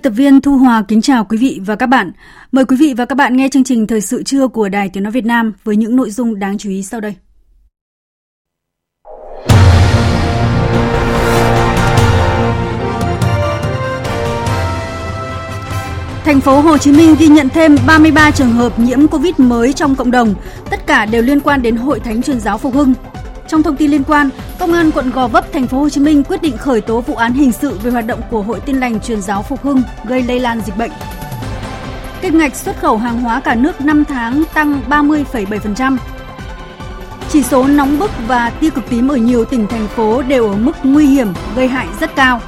Biên tập viên Thu Hòa kính chào quý vị và các bạn. Mời quý vị và các bạn nghe chương trình Thời sự trưa của Đài Tiếng Nói Việt Nam với những nội dung đáng chú ý sau đây. Thành phố Hồ Chí Minh ghi nhận thêm 33 trường hợp nhiễm Covid mới trong cộng đồng, tất cả đều liên quan đến Hội Thánh Truyền giáo Phục Hưng. Trong thông tin liên quan, Công an quận Gò Vấp, thành phố Hồ Chí Minh quyết định khởi tố vụ án hình sự về hoạt động của Hội Tin lành Truyền giáo Phục Hưng gây lây lan dịch bệnh. kinh ngạch xuất khẩu hàng hóa cả nước 5 tháng tăng 30,7%. Chỉ số nóng bức và tia cực tím ở nhiều tỉnh thành phố đều ở mức nguy hiểm, gây hại rất cao.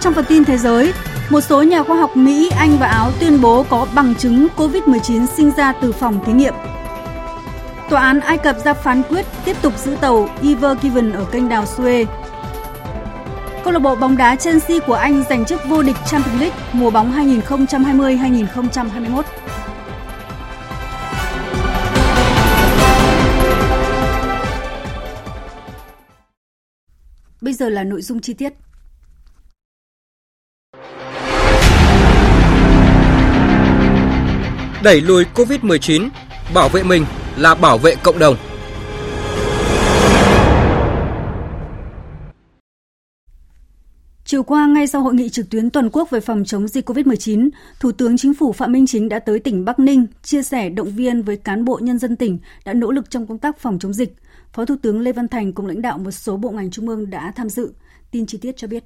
Trong phần tin thế giới, một số nhà khoa học Mỹ, Anh và Áo tuyên bố có bằng chứng COVID-19 sinh ra từ phòng thí nghiệm. Tòa án Ai Cập ra phán quyết tiếp tục giữ tàu Ever Given ở kênh đào Suez. Câu lạc bộ bóng đá Chelsea của Anh giành chức vô địch Champions League mùa bóng 2020-2021. Bây giờ là nội dung chi tiết. Đẩy lùi COVID-19, bảo vệ mình là bảo vệ cộng đồng. Chiều qua, ngay sau hội nghị trực tuyến toàn quốc về phòng chống dịch COVID-19, Thủ tướng Chính phủ Phạm Minh Chính đã tới tỉnh Bắc Ninh chia sẻ động viên với cán bộ nhân dân tỉnh đã nỗ lực trong công tác phòng chống dịch. Phó Thủ tướng Lê Văn Thành cùng lãnh đạo một số bộ ngành trung ương đã tham dự. Tin chi tiết cho biết.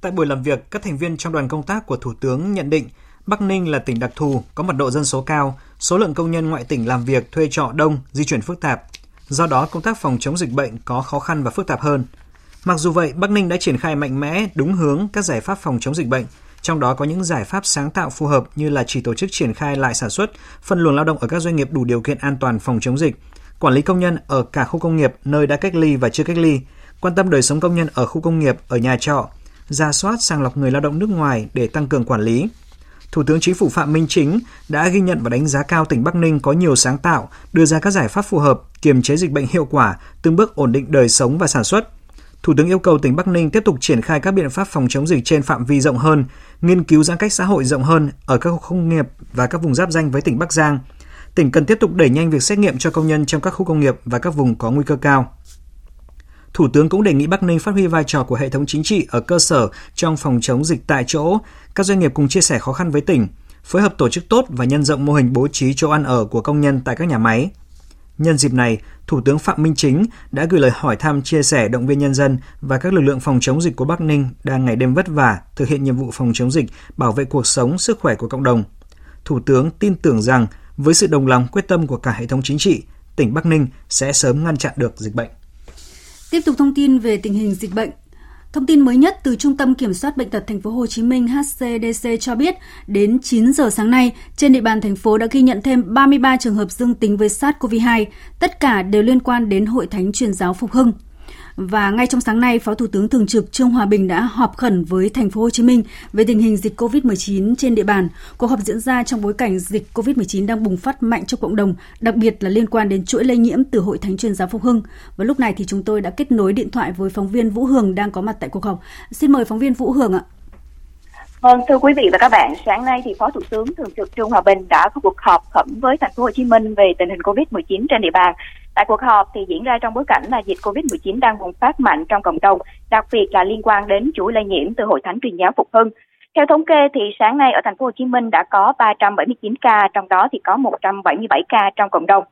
Tại buổi làm việc, các thành viên trong đoàn công tác của Thủ tướng nhận định Bắc Ninh là tỉnh đặc thù, có mật độ dân số cao, số lượng công nhân ngoại tỉnh làm việc thuê trọ đông, di chuyển phức tạp. Do đó, công tác phòng chống dịch bệnh có khó khăn và phức tạp hơn. Mặc dù vậy, Bắc Ninh đã triển khai mạnh mẽ, đúng hướng các giải pháp phòng chống dịch bệnh, trong đó có những giải pháp sáng tạo phù hợp như là chỉ tổ chức triển khai lại sản xuất, phân luồng lao động ở các doanh nghiệp đủ điều kiện an toàn phòng chống dịch, quản lý công nhân ở cả khu công nghiệp nơi đã cách ly và chưa cách ly, quan tâm đời sống công nhân ở khu công nghiệp, ở nhà trọ, ra soát sàng lọc người lao động nước ngoài để tăng cường quản lý, Thủ tướng Chính phủ Phạm Minh Chính đã ghi nhận và đánh giá cao tỉnh Bắc Ninh có nhiều sáng tạo, đưa ra các giải pháp phù hợp, kiềm chế dịch bệnh hiệu quả, từng bước ổn định đời sống và sản xuất. Thủ tướng yêu cầu tỉnh Bắc Ninh tiếp tục triển khai các biện pháp phòng chống dịch trên phạm vi rộng hơn, nghiên cứu giãn cách xã hội rộng hơn ở các khu công nghiệp và các vùng giáp danh với tỉnh Bắc Giang. Tỉnh cần tiếp tục đẩy nhanh việc xét nghiệm cho công nhân trong các khu công nghiệp và các vùng có nguy cơ cao. Thủ tướng cũng đề nghị Bắc Ninh phát huy vai trò của hệ thống chính trị ở cơ sở trong phòng chống dịch tại chỗ, các doanh nghiệp cùng chia sẻ khó khăn với tỉnh, phối hợp tổ chức tốt và nhân rộng mô hình bố trí chỗ ăn ở của công nhân tại các nhà máy. Nhân dịp này, Thủ tướng Phạm Minh Chính đã gửi lời hỏi thăm chia sẻ động viên nhân dân và các lực lượng phòng chống dịch của Bắc Ninh đang ngày đêm vất vả thực hiện nhiệm vụ phòng chống dịch, bảo vệ cuộc sống, sức khỏe của cộng đồng. Thủ tướng tin tưởng rằng với sự đồng lòng quyết tâm của cả hệ thống chính trị, tỉnh Bắc Ninh sẽ sớm ngăn chặn được dịch bệnh. Tiếp tục thông tin về tình hình dịch bệnh. Thông tin mới nhất từ Trung tâm Kiểm soát bệnh tật thành phố Hồ Chí Minh HCDC cho biết, đến 9 giờ sáng nay, trên địa bàn thành phố đã ghi nhận thêm 33 trường hợp dương tính với SARS-CoV-2, tất cả đều liên quan đến Hội Thánh Truyền giáo Phục Hưng. Và ngay trong sáng nay, Phó Thủ tướng Thường trực Trương Hòa Bình đã họp khẩn với thành phố Hồ Chí Minh về tình hình dịch COVID-19 trên địa bàn. Cuộc họp diễn ra trong bối cảnh dịch COVID-19 đang bùng phát mạnh trong cộng đồng, đặc biệt là liên quan đến chuỗi lây nhiễm từ Hội Thánh Truyền giáo Phục Hưng. Và lúc này thì chúng tôi đã kết nối điện thoại với phóng viên Vũ Hường đang có mặt tại cuộc họp. Xin mời phóng viên Vũ Hường ạ. Vâng, thưa quý vị và các bạn, sáng nay thì Phó Thủ tướng Thường trực Trương Hòa Bình đã có cuộc họp khẩn với thành phố Hồ Chí Minh về tình hình Covid-19 trên địa bàn. Tại cuộc họp thì diễn ra trong bối cảnh là dịch Covid-19 đang bùng phát mạnh trong cộng đồng, đặc biệt là liên quan đến chuỗi lây nhiễm từ Hội Thánh Truyền giáo Phục Hưng. Theo thống kê thì sáng nay ở thành phố Hồ Chí Minh đã có 379 ca, trong đó thì có 177 ca trong cộng đồng.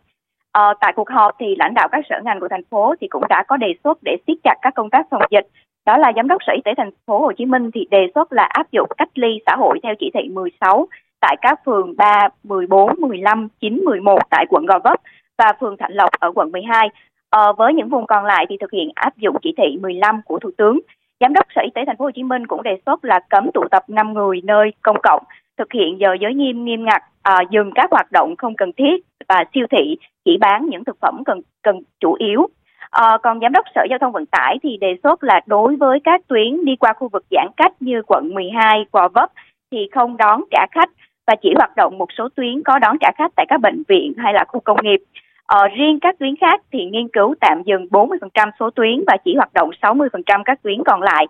Ờ, tại cuộc họp thì lãnh đạo các sở ngành của thành phố thì cũng đã có đề xuất để siết chặt các công tác phòng dịch. Đó là giám đốc sở y tế thành phố Hồ Chí Minh thì đề xuất là áp dụng cách ly xã hội theo chỉ thị 16 tại các phường 3, 14, 15, 9, 11 tại quận Gò Vấp và phường Thạnh Lộc ở quận 12. Ờ, với những vùng còn lại thì thực hiện áp dụng chỉ thị 15 của Thủ tướng. Giám đốc Sở Y tế Thành phố Hồ Chí Minh cũng đề xuất là cấm tụ tập 5 người nơi công cộng, thực hiện giờ giới nghiêm nghiêm ngặt, à, dừng các hoạt động không cần thiết và siêu thị chỉ bán những thực phẩm cần cần chủ yếu. À, còn giám đốc Sở Giao thông Vận tải thì đề xuất là đối với các tuyến đi qua khu vực giãn cách như quận 12, Gò Vấp thì không đón trả khách và chỉ hoạt động một số tuyến có đón trả khách tại các bệnh viện hay là khu công nghiệp. Ờ, riêng các tuyến khác thì nghiên cứu tạm dừng 40% số tuyến và chỉ hoạt động 60% các tuyến còn lại.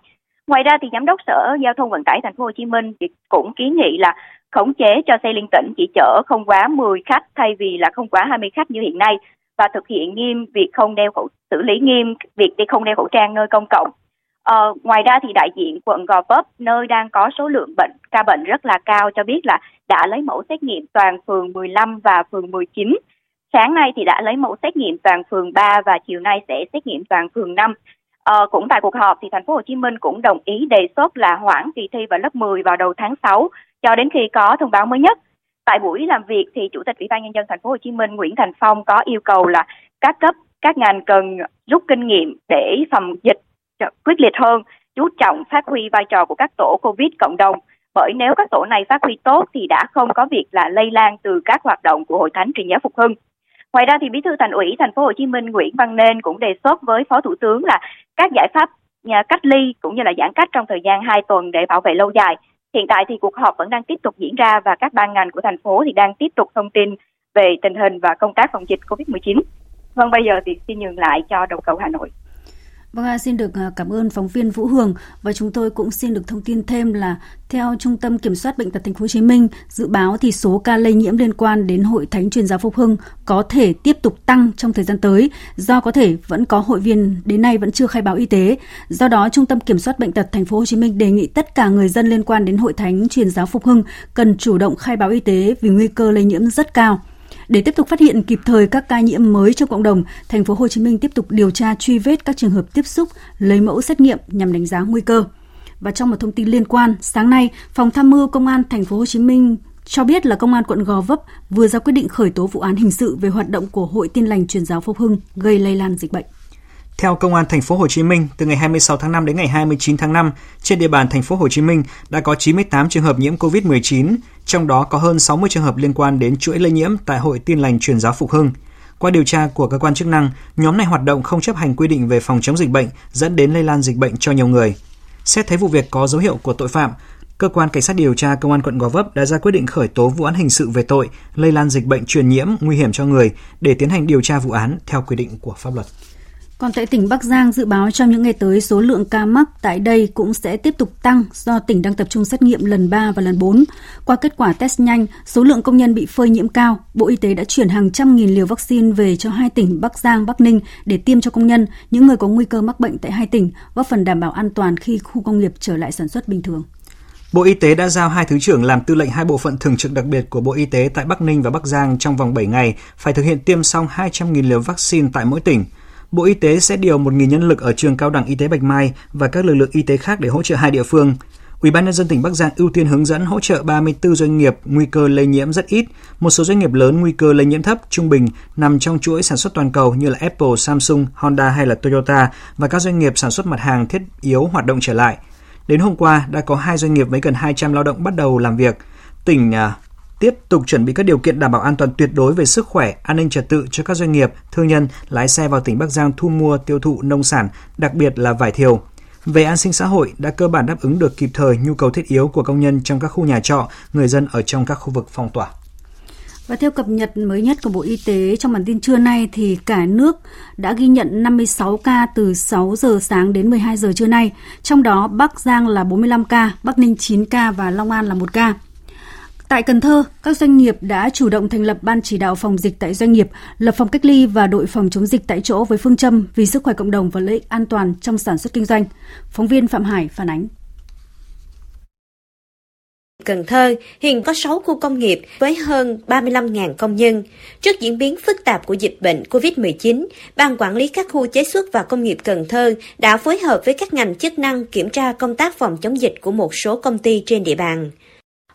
Ngoài ra thì giám đốc Sở Giao thông Vận tải Thành phố Hồ Chí Minh cũng kiến nghị là khống chế cho xe liên tỉnh chỉ chở không quá 10 khách thay vì là không quá 20 khách như hiện nay và thực hiện nghiêm việc không đeo khẩu xử lý nghiêm việc đi không đeo khẩu trang nơi công cộng. Ờ, ngoài ra thì đại diện quận Gò Vấp nơi đang có số lượng bệnh ca bệnh rất là cao cho biết là đã lấy mẫu xét nghiệm toàn phường 15 và phường 19 Sáng nay thì đã lấy mẫu xét nghiệm toàn phường 3 và chiều nay sẽ xét nghiệm toàn phường 5. À, ờ, cũng tại cuộc họp thì thành phố Hồ Chí Minh cũng đồng ý đề xuất là hoãn kỳ thi vào lớp 10 vào đầu tháng 6 cho đến khi có thông báo mới nhất. Tại buổi làm việc thì Chủ tịch Ủy ban nhân dân thành phố Hồ Chí Minh Nguyễn Thành Phong có yêu cầu là các cấp các ngành cần rút kinh nghiệm để phòng dịch quyết liệt hơn, chú trọng phát huy vai trò của các tổ Covid cộng đồng. Bởi nếu các tổ này phát huy tốt thì đã không có việc là lây lan từ các hoạt động của Hội Thánh Truyền giáo Phục Hưng. Ngoài ra thì Bí thư Thành ủy Thành phố Hồ Chí Minh Nguyễn Văn Nên cũng đề xuất với Phó Thủ tướng là các giải pháp nhà cách ly cũng như là giãn cách trong thời gian 2 tuần để bảo vệ lâu dài. Hiện tại thì cuộc họp vẫn đang tiếp tục diễn ra và các ban ngành của thành phố thì đang tiếp tục thông tin về tình hình và công tác phòng dịch COVID-19. Vâng, bây giờ thì xin nhường lại cho đầu cầu Hà Nội. Vâng, xin được à, cảm ơn phóng viên Vũ Hường và chúng tôi cũng xin được thông tin thêm là theo Trung tâm Kiểm soát bệnh tật Thành phố Hồ Chí Minh, dự báo thì số ca lây nhiễm liên quan đến Hội Thánh Truyền giáo Phục Hưng có thể tiếp tục tăng trong thời gian tới do có thể vẫn có hội viên đến nay vẫn chưa khai báo y tế. Do đó, Trung tâm Kiểm soát bệnh tật Thành phố Hồ Chí Minh đề nghị tất cả người dân liên quan đến Hội Thánh Truyền giáo Phục Hưng cần chủ động khai báo y tế vì nguy cơ lây nhiễm rất cao. Để tiếp tục phát hiện kịp thời các ca nhiễm mới trong cộng đồng, thành phố Hồ Chí Minh tiếp tục điều tra truy vết các trường hợp tiếp xúc, lấy mẫu xét nghiệm nhằm đánh giá nguy cơ. Và trong một thông tin liên quan, sáng nay, Phòng Tham mưu Công an thành phố Hồ Chí Minh cho biết là Công an quận Gò Vấp vừa ra quyết định khởi tố vụ án hình sự về hoạt động của Hội Tin lành Truyền giáo Phục Hưng gây lây lan dịch bệnh. Theo Công an thành phố Hồ Chí Minh, từ ngày 26 tháng 5 đến ngày 29 tháng 5, trên địa bàn thành phố Hồ Chí Minh đã có 98 trường hợp nhiễm COVID-19, trong đó có hơn 60 trường hợp liên quan đến chuỗi lây nhiễm tại Hội Tin lành Truyền giáo Phục Hưng. Qua điều tra của cơ quan chức năng, nhóm này hoạt động không chấp hành quy định về phòng chống dịch bệnh, dẫn đến lây lan dịch bệnh cho nhiều người. Xét thấy vụ việc có dấu hiệu của tội phạm, cơ quan cảnh sát điều tra công an quận Gò Vấp đã ra quyết định khởi tố vụ án hình sự về tội lây lan dịch bệnh truyền nhiễm nguy hiểm cho người để tiến hành điều tra vụ án theo quy định của pháp luật. Còn tại tỉnh Bắc Giang dự báo trong những ngày tới số lượng ca mắc tại đây cũng sẽ tiếp tục tăng do tỉnh đang tập trung xét nghiệm lần 3 và lần 4. Qua kết quả test nhanh, số lượng công nhân bị phơi nhiễm cao, Bộ Y tế đã chuyển hàng trăm nghìn liều vaccine về cho hai tỉnh Bắc Giang, Bắc Ninh để tiêm cho công nhân, những người có nguy cơ mắc bệnh tại hai tỉnh, góp phần đảm bảo an toàn khi khu công nghiệp trở lại sản xuất bình thường. Bộ Y tế đã giao hai thứ trưởng làm tư lệnh hai bộ phận thường trực đặc biệt của Bộ Y tế tại Bắc Ninh và Bắc Giang trong vòng 7 ngày phải thực hiện tiêm xong 200.000 liều vaccine tại mỗi tỉnh. Bộ Y tế sẽ điều 1.000 nhân lực ở trường cao đẳng y tế Bạch Mai và các lực lượng y tế khác để hỗ trợ hai địa phương. Ủy ban nhân dân tỉnh Bắc Giang ưu tiên hướng dẫn hỗ trợ 34 doanh nghiệp nguy cơ lây nhiễm rất ít, một số doanh nghiệp lớn nguy cơ lây nhiễm thấp, trung bình nằm trong chuỗi sản xuất toàn cầu như là Apple, Samsung, Honda hay là Toyota và các doanh nghiệp sản xuất mặt hàng thiết yếu hoạt động trở lại. Đến hôm qua đã có hai doanh nghiệp với gần 200 lao động bắt đầu làm việc. Tỉnh à, tiếp tục chuẩn bị các điều kiện đảm bảo an toàn tuyệt đối về sức khỏe, an ninh trật tự cho các doanh nghiệp, thương nhân lái xe vào tỉnh Bắc Giang thu mua tiêu thụ nông sản, đặc biệt là vải thiều. Về an sinh xã hội đã cơ bản đáp ứng được kịp thời nhu cầu thiết yếu của công nhân trong các khu nhà trọ, người dân ở trong các khu vực phong tỏa. Và theo cập nhật mới nhất của Bộ Y tế trong bản tin trưa nay thì cả nước đã ghi nhận 56 ca từ 6 giờ sáng đến 12 giờ trưa nay, trong đó Bắc Giang là 45 ca, Bắc Ninh 9 ca và Long An là 1 ca. Tại Cần Thơ, các doanh nghiệp đã chủ động thành lập ban chỉ đạo phòng dịch tại doanh nghiệp, lập phòng cách ly và đội phòng chống dịch tại chỗ với phương châm vì sức khỏe cộng đồng và lợi ích an toàn trong sản xuất kinh doanh. Phóng viên Phạm Hải phản ánh. Cần Thơ hiện có 6 khu công nghiệp với hơn 35.000 công nhân. Trước diễn biến phức tạp của dịch bệnh COVID-19, Ban quản lý các khu chế xuất và công nghiệp Cần Thơ đã phối hợp với các ngành chức năng kiểm tra công tác phòng chống dịch của một số công ty trên địa bàn.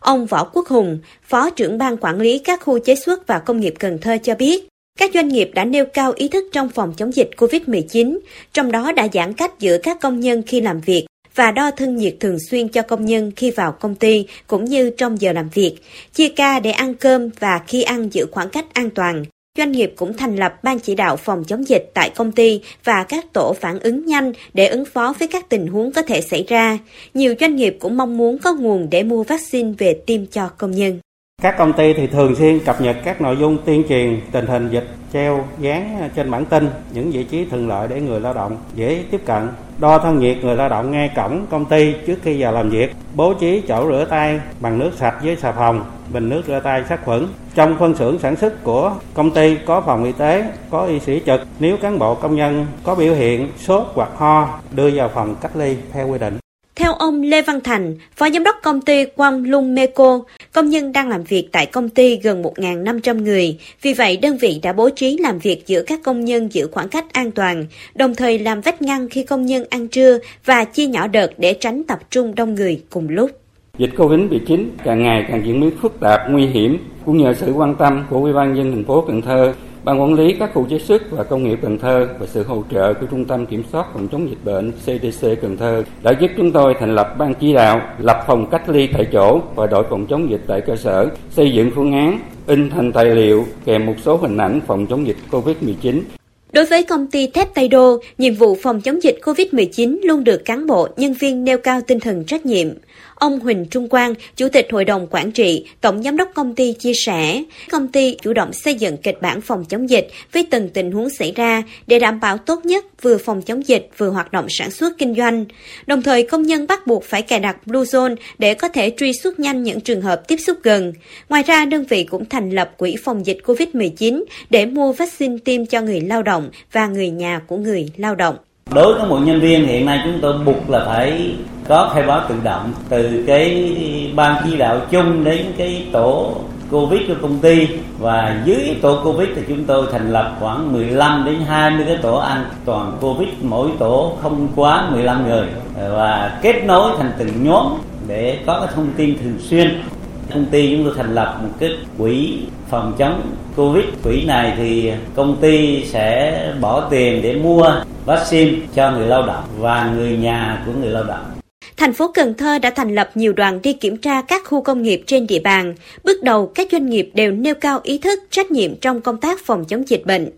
Ông Võ Quốc Hùng, Phó trưởng Ban quản lý các khu chế xuất và công nghiệp Cần Thơ cho biết, các doanh nghiệp đã nêu cao ý thức trong phòng chống dịch COVID-19, trong đó đã giãn cách giữa các công nhân khi làm việc và đo thân nhiệt thường xuyên cho công nhân khi vào công ty cũng như trong giờ làm việc, chia ca để ăn cơm và khi ăn giữ khoảng cách an toàn. Doanh nghiệp cũng thành lập ban chỉ đạo phòng chống dịch tại công ty và các tổ phản ứng nhanh để ứng phó với các tình huống có thể xảy ra. Nhiều doanh nghiệp cũng mong muốn có nguồn để mua vaccine về tiêm cho công nhân. Các công ty thì thường xuyên cập nhật các nội dung tuyên truyền tình hình dịch treo dán trên bản tin, những vị trí thuận lợi để người lao động dễ tiếp cận. Đo thân nhiệt người lao động ngay cổng công ty trước khi vào làm việc. Bố trí chỗ rửa tay bằng nước sạch với xà phòng, bình nước rửa tay sát khuẩn. Trong phân xưởng sản xuất của công ty có phòng y tế, có y sĩ trực. Nếu cán bộ công nhân có biểu hiện sốt hoặc ho, đưa vào phòng cách ly theo quy định theo ông Lê Văn Thành, Phó Giám đốc công ty Quang Lung Meco, công nhân đang làm việc tại công ty gần 1.500 người. Vì vậy, đơn vị đã bố trí làm việc giữa các công nhân giữ khoảng cách an toàn, đồng thời làm vách ngăn khi công nhân ăn trưa và chia nhỏ đợt để tránh tập trung đông người cùng lúc. Dịch Covid-19 càng ngày càng diễn biến phức tạp, nguy hiểm, cũng nhờ sự quan tâm của Ủy ban dân thành phố Cần Thơ Ban quản lý các khu chế xuất và công nghiệp Cần Thơ và sự hỗ trợ của Trung tâm Kiểm soát phòng chống dịch bệnh CDC Cần Thơ đã giúp chúng tôi thành lập ban chỉ đạo, lập phòng cách ly tại chỗ và đội phòng chống dịch tại cơ sở, xây dựng phương án, in thành tài liệu kèm một số hình ảnh phòng chống dịch COVID-19 Đối với công ty thép Tây Đô, nhiệm vụ phòng chống dịch COVID-19 luôn được cán bộ, nhân viên nêu cao tinh thần trách nhiệm. Ông Huỳnh Trung Quang, Chủ tịch Hội đồng Quản trị, Tổng Giám đốc công ty chia sẻ, công ty chủ động xây dựng kịch bản phòng chống dịch với từng tình huống xảy ra để đảm bảo tốt nhất vừa phòng chống dịch vừa hoạt động sản xuất kinh doanh. Đồng thời công nhân bắt buộc phải cài đặt Blue Zone để có thể truy xuất nhanh những trường hợp tiếp xúc gần. Ngoài ra, đơn vị cũng thành lập quỹ phòng dịch COVID-19 để mua vaccine tiêm cho người lao động và người nhà của người lao động. Đối với một nhân viên hiện nay chúng tôi buộc là phải có khai báo tự động từ cái ban chỉ đạo chung đến cái tổ Covid của công ty. Và dưới tổ Covid thì chúng tôi thành lập khoảng 15 đến 20 cái tổ an toàn Covid. Mỗi tổ không quá 15 người. Và kết nối thành từng nhóm để có cái thông tin thường xuyên công ty chúng tôi thành lập một cái quỹ phòng chống covid. Quỹ này thì công ty sẽ bỏ tiền để mua vaccine cho người lao động và người nhà của người lao động thành phố Cần Thơ đã thành lập nhiều đoàn đi kiểm tra các khu công nghiệp trên địa bàn. Bước đầu, các doanh nghiệp đều nêu cao ý thức, trách nhiệm trong công tác phòng chống dịch bệnh.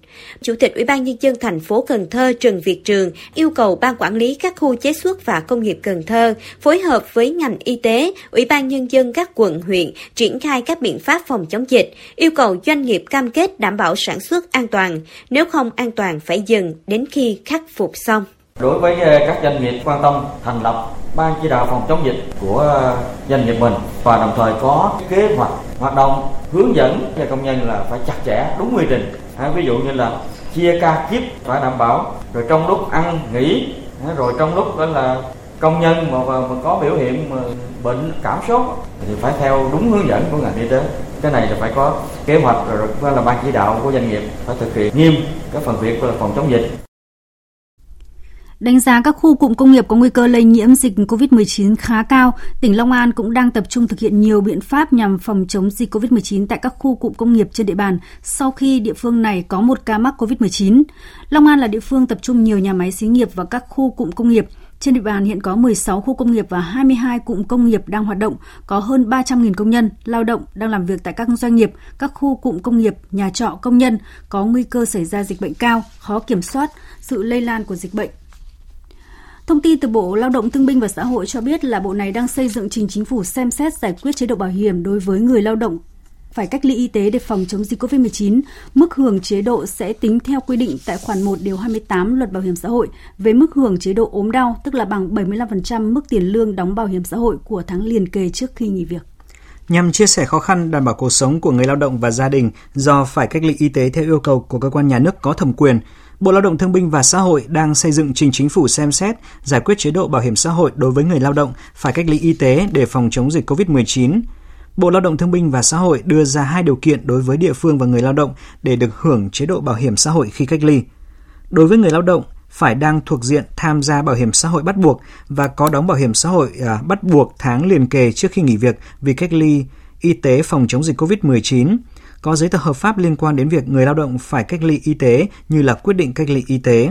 Chủ tịch Ủy ban nhân dân thành phố Cần Thơ Trần Việt Trường yêu cầu ban quản lý các khu chế xuất và công nghiệp Cần Thơ phối hợp với ngành y tế, Ủy ban nhân dân các quận huyện triển khai các biện pháp phòng chống dịch, yêu cầu doanh nghiệp cam kết đảm bảo sản xuất an toàn, nếu không an toàn phải dừng đến khi khắc phục xong. Đối với ờ, các doanh nghiệp quan tâm thành lập ban chỉ đạo phòng chống dịch của ờ, doanh nghiệp mình và đồng thời có kế hoạch hoạt động hướng dẫn cho công nhân là phải chặt chẽ đúng quy trình. Ví dụ như là chia ca kiếp phải đảm bảo rồi trong lúc ăn nghỉ rồi trong lúc đó là công nhân mà, mà, có biểu hiện mà bệnh cảm sốt thì phải theo đúng hướng dẫn của ngành y tế. Cái này là phải có kế hoạch rồi phải là ban chỉ đạo của doanh nghiệp phải thực hiện nghiêm cái phần việc là phòng chống dịch. Đánh giá các khu cụm công nghiệp có nguy cơ lây nhiễm dịch COVID-19 khá cao, tỉnh Long An cũng đang tập trung thực hiện nhiều biện pháp nhằm phòng chống dịch COVID-19 tại các khu cụm công nghiệp trên địa bàn sau khi địa phương này có một ca mắc COVID-19. Long An là địa phương tập trung nhiều nhà máy xí nghiệp và các khu cụm công nghiệp. Trên địa bàn hiện có 16 khu công nghiệp và 22 cụm công nghiệp đang hoạt động, có hơn 300.000 công nhân, lao động đang làm việc tại các doanh nghiệp, các khu cụm công nghiệp, nhà trọ công nhân có nguy cơ xảy ra dịch bệnh cao, khó kiểm soát sự lây lan của dịch bệnh Thông tin từ Bộ Lao động Thương binh và Xã hội cho biết là Bộ này đang xây dựng trình chính phủ xem xét giải quyết chế độ bảo hiểm đối với người lao động phải cách ly y tế để phòng chống dịch COVID-19, mức hưởng chế độ sẽ tính theo quy định tại khoản 1 điều 28 Luật Bảo hiểm xã hội về mức hưởng chế độ ốm đau, tức là bằng 75% mức tiền lương đóng bảo hiểm xã hội của tháng liền kề trước khi nghỉ việc. Nhằm chia sẻ khó khăn đảm bảo cuộc sống của người lao động và gia đình do phải cách ly y tế theo yêu cầu của cơ quan nhà nước có thẩm quyền, Bộ Lao động Thương binh và Xã hội đang xây dựng trình chính phủ xem xét giải quyết chế độ bảo hiểm xã hội đối với người lao động phải cách ly y tế để phòng chống dịch COVID-19. Bộ Lao động Thương binh và Xã hội đưa ra hai điều kiện đối với địa phương và người lao động để được hưởng chế độ bảo hiểm xã hội khi cách ly. Đối với người lao động, phải đang thuộc diện tham gia bảo hiểm xã hội bắt buộc và có đóng bảo hiểm xã hội à, bắt buộc tháng liền kề trước khi nghỉ việc vì cách ly y tế phòng chống dịch COVID-19, có giấy tờ hợp pháp liên quan đến việc người lao động phải cách ly y tế như là quyết định cách ly y tế.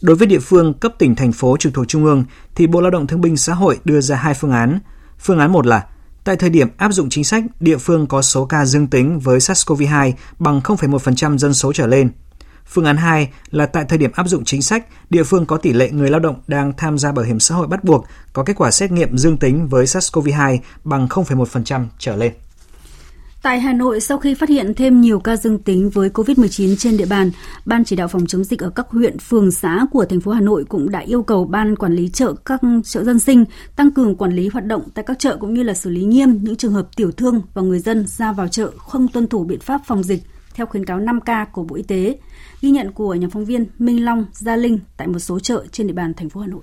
Đối với địa phương cấp tỉnh thành phố trực thuộc trung ương thì Bộ Lao động Thương binh Xã hội đưa ra hai phương án. Phương án một là Tại thời điểm áp dụng chính sách, địa phương có số ca dương tính với SARS-CoV-2 bằng 0,1% dân số trở lên. Phương án 2 là tại thời điểm áp dụng chính sách, địa phương có tỷ lệ người lao động đang tham gia bảo hiểm xã hội bắt buộc có kết quả xét nghiệm dương tính với SARS-CoV-2 bằng 0,1% trở lên. Tại Hà Nội, sau khi phát hiện thêm nhiều ca dương tính với COVID-19 trên địa bàn, Ban chỉ đạo phòng chống dịch ở các huyện, phường, xã của thành phố Hà Nội cũng đã yêu cầu Ban quản lý chợ các chợ dân sinh tăng cường quản lý hoạt động tại các chợ cũng như là xử lý nghiêm những trường hợp tiểu thương và người dân ra vào chợ không tuân thủ biện pháp phòng dịch theo khuyến cáo 5K của Bộ Y tế. Ghi nhận của nhóm phóng viên Minh Long, Gia Linh tại một số chợ trên địa bàn thành phố Hà Nội.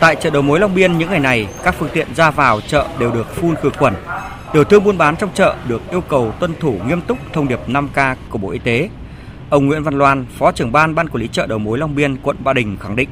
Tại chợ đầu mối Long Biên những ngày này, các phương tiện ra vào chợ đều được phun khử khuẩn. Tiểu thương buôn bán trong chợ được yêu cầu tuân thủ nghiêm túc thông điệp 5K của Bộ Y tế. Ông Nguyễn Văn Loan, Phó trưởng ban Ban quản lý chợ đầu mối Long Biên, quận Ba Đình khẳng định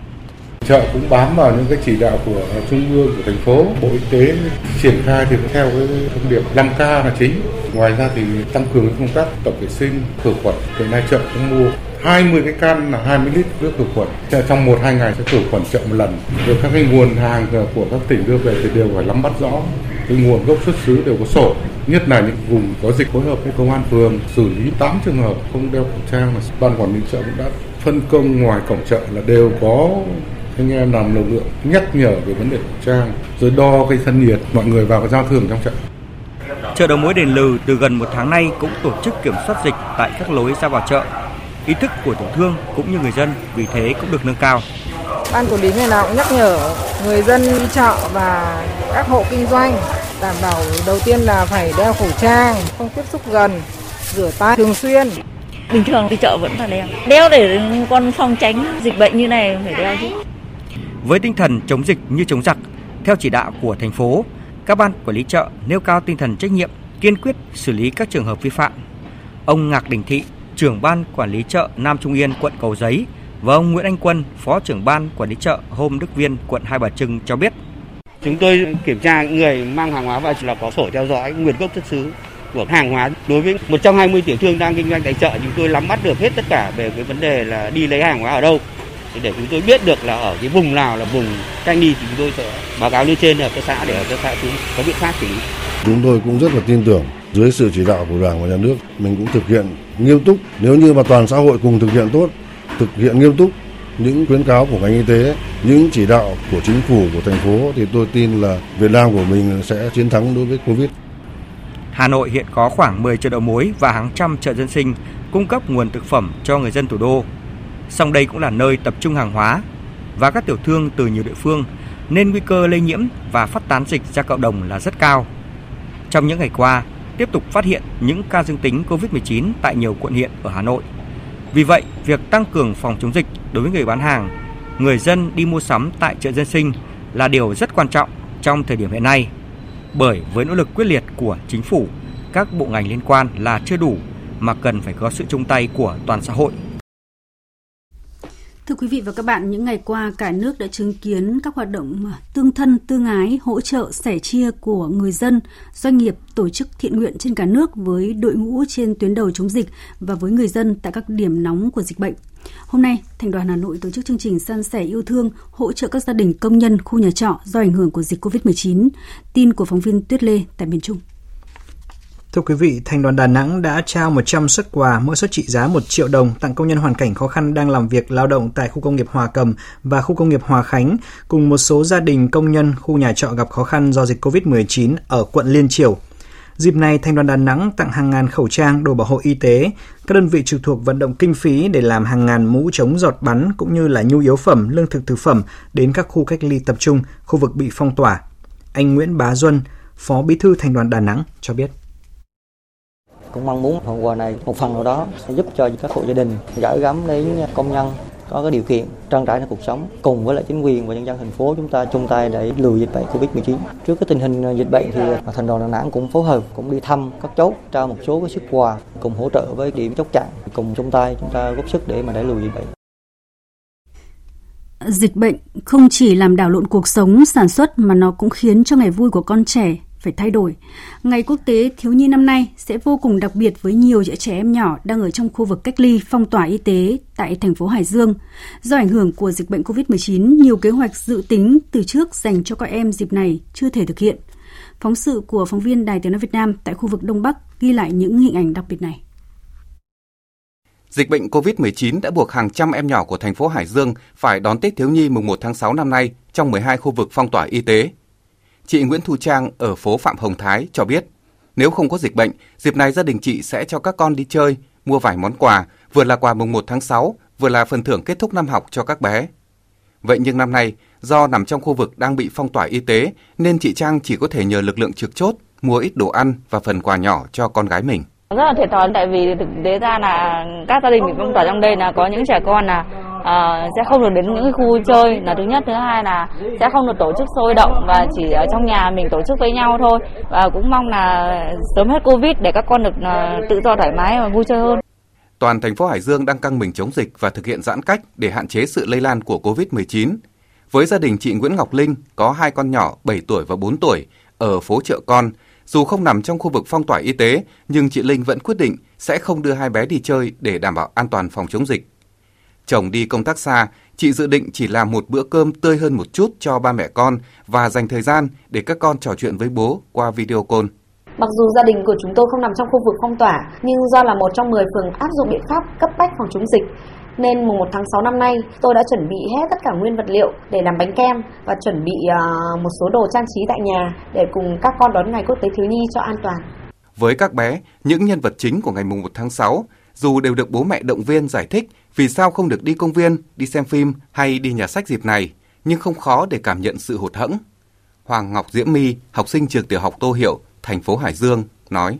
chợ cũng bám vào những cái chỉ đạo của trung ương của thành phố bộ y tế triển khai thì cũng theo cái thông điệp 5 k là chính ngoài ra thì tăng cường công tác tổng vệ sinh khử khuẩn hiện nay chợ cũng mua 20 cái can là 20 lít nước khử khuẩn. Trong một, hai ngày sẽ khử khuẩn chợ một lần. Rồi các cái nguồn hàng của các tỉnh đưa về thì đều phải nắm bắt rõ cái nguồn gốc xuất xứ đều có sổ. Nhất là những vùng có dịch phối hợp với công an phường, xử lý 8 trường hợp không đeo khẩu trang mà ban quản lý chợ cũng đã phân công ngoài cổng chợ là đều có anh em làm lực lượng nhắc nhở về vấn đề khẩu trang, rồi đo cái thân nhiệt. Mọi người vào cái giao thường trong chợ. Chợ đầu mối đền lừ từ gần một tháng nay cũng tổ chức kiểm soát dịch tại các lối ra vào chợ ý thức của tiểu thương cũng như người dân vì thế cũng được nâng cao. Ban quản lý ngày nào cũng nhắc nhở người dân đi chợ và các hộ kinh doanh đảm bảo đầu tiên là phải đeo khẩu trang không tiếp xúc gần rửa tay thường xuyên. Bình thường đi chợ vẫn phải đeo. Đeo để con phòng tránh dịch bệnh như này phải đeo chứ. Với tinh thần chống dịch như chống giặc, theo chỉ đạo của thành phố, các ban quản lý chợ nêu cao tinh thần trách nhiệm, kiên quyết xử lý các trường hợp vi phạm. Ông Ngạc Đình Thị, trưởng ban quản lý chợ Nam Trung Yên, quận Cầu Giấy và ông Nguyễn Anh Quân, phó trưởng ban quản lý chợ Hôm Đức Viên, quận Hai Bà Trưng cho biết. Chúng tôi kiểm tra người mang hàng hóa vào là có sổ theo dõi nguồn gốc xuất xứ của hàng hóa. Đối với 120 tiểu thương đang kinh doanh tại chợ, chúng tôi nắm bắt được hết tất cả về cái vấn đề là đi lấy hàng hóa ở đâu để chúng tôi biết được là ở cái vùng nào là vùng canh đi thì chúng tôi sẽ báo cáo lên trên ở cái xã để ở cái xã chúng có biện pháp xử lý. Chúng tôi cũng rất là tin tưởng dưới sự chỉ đạo của Đảng và Nhà nước mình cũng thực hiện nghiêm túc nếu như mà toàn xã hội cùng thực hiện tốt thực hiện nghiêm túc những khuyến cáo của ngành y tế những chỉ đạo của chính phủ của thành phố thì tôi tin là Việt Nam của mình sẽ chiến thắng đối với Covid. Hà Nội hiện có khoảng 10 chợ đầu mối và hàng trăm chợ dân sinh cung cấp nguồn thực phẩm cho người dân thủ đô song đây cũng là nơi tập trung hàng hóa và các tiểu thương từ nhiều địa phương nên nguy cơ lây nhiễm và phát tán dịch ra cộng đồng là rất cao. Trong những ngày qua, tiếp tục phát hiện những ca dương tính COVID-19 tại nhiều quận huyện ở Hà Nội. Vì vậy, việc tăng cường phòng chống dịch đối với người bán hàng, người dân đi mua sắm tại chợ dân sinh là điều rất quan trọng trong thời điểm hiện nay. Bởi với nỗ lực quyết liệt của chính phủ, các bộ ngành liên quan là chưa đủ mà cần phải có sự chung tay của toàn xã hội Thưa quý vị và các bạn, những ngày qua cả nước đã chứng kiến các hoạt động à, tương thân, tương ái, hỗ trợ, sẻ chia của người dân, doanh nghiệp, tổ chức thiện nguyện trên cả nước với đội ngũ trên tuyến đầu chống dịch và với người dân tại các điểm nóng của dịch bệnh. Hôm nay, Thành đoàn Hà Nội tổ chức chương trình san sẻ yêu thương, hỗ trợ các gia đình công nhân khu nhà trọ do ảnh hưởng của dịch COVID-19. Tin của phóng viên Tuyết Lê tại miền Trung. Thưa quý vị, Thành đoàn Đà Nẵng đã trao 100 xuất quà, mỗi suất trị giá 1 triệu đồng tặng công nhân hoàn cảnh khó khăn đang làm việc lao động tại khu công nghiệp Hòa Cầm và khu công nghiệp Hòa Khánh, cùng một số gia đình công nhân khu nhà trọ gặp khó khăn do dịch COVID-19 ở quận Liên Triều. Dịp này, Thành đoàn Đà Nẵng tặng hàng ngàn khẩu trang, đồ bảo hộ y tế, các đơn vị trực thuộc vận động kinh phí để làm hàng ngàn mũ chống giọt bắn cũng như là nhu yếu phẩm, lương thực thực phẩm đến các khu cách ly tập trung, khu vực bị phong tỏa. Anh Nguyễn Bá Duân, Phó Bí thư Thành đoàn Đà Nẵng cho biết. Cũng mong muốn phần quà này một phần nào đó sẽ giúp cho các hộ gia đình gửi gắm đến công nhân có cái điều kiện trang trải cuộc sống, cùng với lại chính quyền và nhân dân thành phố chúng ta chung tay để lùi dịch bệnh Covid-19. Trước cái tình hình à, dịch bệnh thì à, thành đoàn Đà Nẵng cũng phối hợp, cũng đi thăm các chốt, trao một số cái sức quà, cùng hỗ trợ với điểm chốt chặn, cùng chung tay chúng ta góp sức để mà đẩy lùi dịch bệnh. Dịch bệnh không chỉ làm đảo lộn cuộc sống, sản xuất mà nó cũng khiến cho ngày vui của con trẻ phải thay đổi. Ngày quốc tế thiếu nhi năm nay sẽ vô cùng đặc biệt với nhiều trẻ em nhỏ đang ở trong khu vực cách ly phong tỏa y tế tại thành phố Hải Dương. Do ảnh hưởng của dịch bệnh COVID-19, nhiều kế hoạch dự tính từ trước dành cho các em dịp này chưa thể thực hiện. Phóng sự của phóng viên Đài Tiếng nói Việt Nam tại khu vực Đông Bắc ghi lại những hình ảnh đặc biệt này. Dịch bệnh COVID-19 đã buộc hàng trăm em nhỏ của thành phố Hải Dương phải đón Tết thiếu nhi mùng 1 tháng 6 năm nay trong 12 khu vực phong tỏa y tế. Chị Nguyễn Thu Trang ở phố Phạm Hồng Thái cho biết, nếu không có dịch bệnh, dịp này gia đình chị sẽ cho các con đi chơi, mua vài món quà, vừa là quà mùng 1 tháng 6, vừa là phần thưởng kết thúc năm học cho các bé. Vậy nhưng năm nay, do nằm trong khu vực đang bị phong tỏa y tế, nên chị Trang chỉ có thể nhờ lực lượng trực chốt mua ít đồ ăn và phần quà nhỏ cho con gái mình. Rất là thiệt thòi tại vì thực tế ra là các gia đình bị phong tỏa trong đây là có những trẻ con là uh, sẽ không được đến những khu chơi là thứ nhất thứ hai là sẽ không được tổ chức sôi động và chỉ ở trong nhà mình tổ chức với nhau thôi và cũng mong là sớm hết covid để các con được uh, tự do thoải mái và vui chơi hơn. Toàn thành phố Hải Dương đang căng mình chống dịch và thực hiện giãn cách để hạn chế sự lây lan của COVID-19. Với gia đình chị Nguyễn Ngọc Linh có hai con nhỏ 7 tuổi và 4 tuổi ở phố chợ con, dù không nằm trong khu vực phong tỏa y tế, nhưng chị Linh vẫn quyết định sẽ không đưa hai bé đi chơi để đảm bảo an toàn phòng chống dịch. Chồng đi công tác xa, chị dự định chỉ làm một bữa cơm tươi hơn một chút cho ba mẹ con và dành thời gian để các con trò chuyện với bố qua video call. Mặc dù gia đình của chúng tôi không nằm trong khu vực phong tỏa, nhưng do là một trong 10 phường áp dụng biện pháp cấp bách phòng chống dịch, nên mùng 1 tháng 6 năm nay tôi đã chuẩn bị hết tất cả nguyên vật liệu để làm bánh kem và chuẩn bị uh, một số đồ trang trí tại nhà để cùng các con đón ngày quốc tế thiếu nhi cho an toàn. Với các bé, những nhân vật chính của ngày mùng 1 tháng 6 dù đều được bố mẹ động viên giải thích vì sao không được đi công viên, đi xem phim hay đi nhà sách dịp này, nhưng không khó để cảm nhận sự hụt hẫng. Hoàng Ngọc Diễm My, học sinh trường tiểu học Tô Hiệu, thành phố Hải Dương, nói.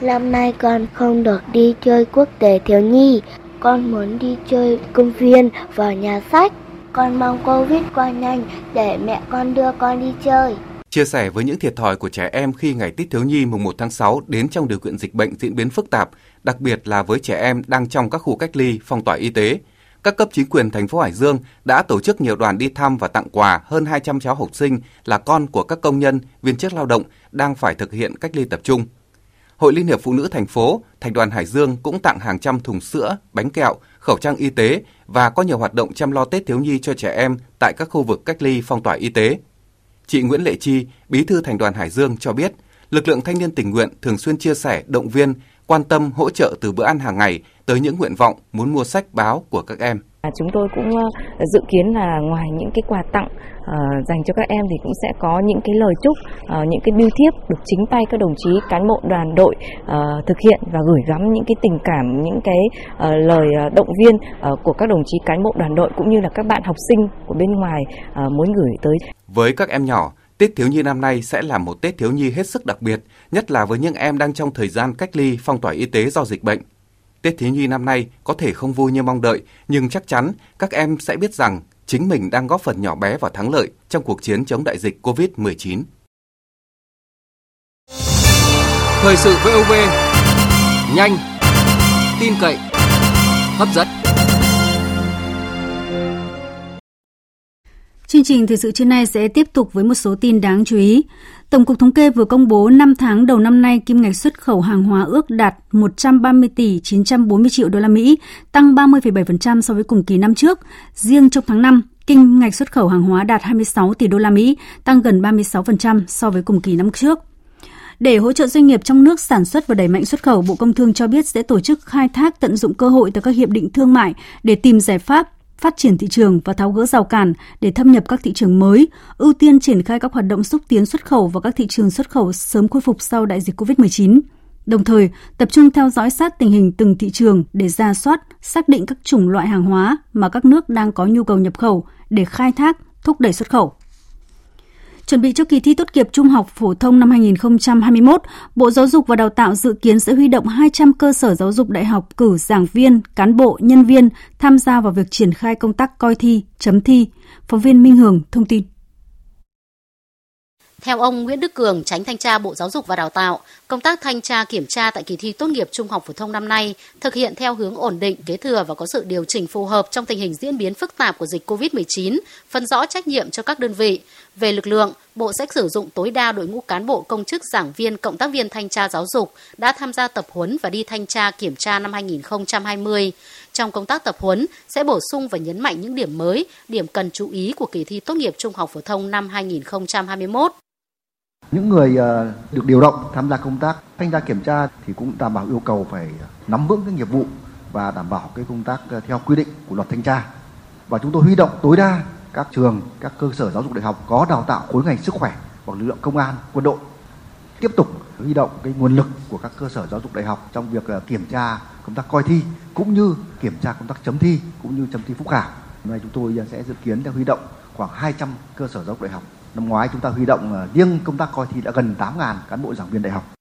Năm nay con không được đi chơi quốc tế thiếu nhi, con muốn đi chơi công viên và nhà sách. Con mong Covid qua nhanh để mẹ con đưa con đi chơi. Chia sẻ với những thiệt thòi của trẻ em khi ngày Tết thiếu nhi mùng 1 tháng 6 đến trong điều kiện dịch bệnh diễn biến phức tạp, đặc biệt là với trẻ em đang trong các khu cách ly, phong tỏa y tế, các cấp chính quyền thành phố Hải Dương đã tổ chức nhiều đoàn đi thăm và tặng quà hơn 200 cháu học sinh là con của các công nhân, viên chức lao động đang phải thực hiện cách ly tập trung. Hội Liên hiệp Phụ nữ thành phố, Thành đoàn Hải Dương cũng tặng hàng trăm thùng sữa, bánh kẹo, khẩu trang y tế và có nhiều hoạt động chăm lo Tết thiếu nhi cho trẻ em tại các khu vực cách ly phong tỏa y tế. Chị Nguyễn Lệ Chi, Bí thư Thành đoàn Hải Dương cho biết, lực lượng thanh niên tình nguyện thường xuyên chia sẻ, động viên, quan tâm hỗ trợ từ bữa ăn hàng ngày tới những nguyện vọng muốn mua sách báo của các em. Chúng tôi cũng ờ, dự kiến là ngoài những cái quà tặng uh, dành cho các em thì cũng sẽ có những cái lời chúc, uh, những cái bưu thiếp được chính tay các đồng chí cán bộ đoàn đội uh, thực hiện và gửi gắm những cái tình cảm, những cái uh, lời động viên uh, của các đồng chí cán bộ đoàn đội cũng như là các bạn học sinh của bên ngoài uh, muốn gửi tới. Với các em nhỏ, Tết thiếu nhi năm nay sẽ là một Tết thiếu nhi hết sức đặc biệt, nhất là với những em đang trong thời gian cách ly phong tỏa y tế do dịch bệnh. Tết thiếu nhi năm nay có thể không vui như mong đợi, nhưng chắc chắn các em sẽ biết rằng chính mình đang góp phần nhỏ bé vào thắng lợi trong cuộc chiến chống đại dịch COVID-19. Thời sự VOV, nhanh, tin cậy, hấp dẫn. Chương trình thời sự trưa nay sẽ tiếp tục với một số tin đáng chú ý. Tổng cục Thống kê vừa công bố 5 tháng đầu năm nay kim ngạch xuất khẩu hàng hóa ước đạt 130 tỷ 940 triệu đô la Mỹ, tăng 30,7% so với cùng kỳ năm trước. Riêng trong tháng 5, kim ngạch xuất khẩu hàng hóa đạt 26 tỷ đô la Mỹ, tăng gần 36% so với cùng kỳ năm trước. Để hỗ trợ doanh nghiệp trong nước sản xuất và đẩy mạnh xuất khẩu, Bộ Công Thương cho biết sẽ tổ chức khai thác tận dụng cơ hội từ các hiệp định thương mại để tìm giải pháp phát triển thị trường và tháo gỡ rào cản để thâm nhập các thị trường mới, ưu tiên triển khai các hoạt động xúc tiến xuất khẩu vào các thị trường xuất khẩu sớm khôi phục sau đại dịch COVID-19. Đồng thời, tập trung theo dõi sát tình hình từng thị trường để ra soát, xác định các chủng loại hàng hóa mà các nước đang có nhu cầu nhập khẩu để khai thác, thúc đẩy xuất khẩu. Chuẩn bị cho kỳ thi tốt nghiệp trung học phổ thông năm 2021, Bộ Giáo dục và Đào tạo dự kiến sẽ huy động 200 cơ sở giáo dục đại học cử giảng viên, cán bộ, nhân viên tham gia vào việc triển khai công tác coi thi, chấm thi. Phóng viên Minh Hường thông tin. Theo ông Nguyễn Đức Cường, tránh thanh tra Bộ Giáo dục và Đào tạo, công tác thanh tra kiểm tra tại kỳ thi tốt nghiệp trung học phổ thông năm nay thực hiện theo hướng ổn định, kế thừa và có sự điều chỉnh phù hợp trong tình hình diễn biến phức tạp của dịch COVID-19, phân rõ trách nhiệm cho các đơn vị. Về lực lượng, Bộ sẽ sử dụng tối đa đội ngũ cán bộ công chức giảng viên, cộng tác viên thanh tra giáo dục đã tham gia tập huấn và đi thanh tra kiểm tra năm 2020. Trong công tác tập huấn sẽ bổ sung và nhấn mạnh những điểm mới, điểm cần chú ý của kỳ thi tốt nghiệp trung học phổ thông năm 2021. Những người ờ, được điều động tham gia công tác thanh tra kiểm tra thì cũng đảm bảo yêu cầu phải ờ, nắm vững cái nghiệp vụ và đảm bảo cái công tác ờ, theo quy định của luật thanh tra. Và chúng tôi huy động tối đa các trường, các cơ sở giáo dục đại học có đào tạo khối ngành sức khỏe hoặc lực lượng công an, quân đội tiếp tục huy động cái nguồn lực của các cơ sở giáo dục đại học trong việc kiểm tra công tác coi thi cũng như kiểm tra công tác chấm thi cũng như chấm thi phúc khảo. Hôm nay chúng tôi sẽ dự kiến sẽ huy động khoảng 200 cơ sở giáo dục đại học Năm ngoái chúng ta huy động ờ, riêng công tác coi thi đã gần 8.000 cán bộ giảng viên đại học.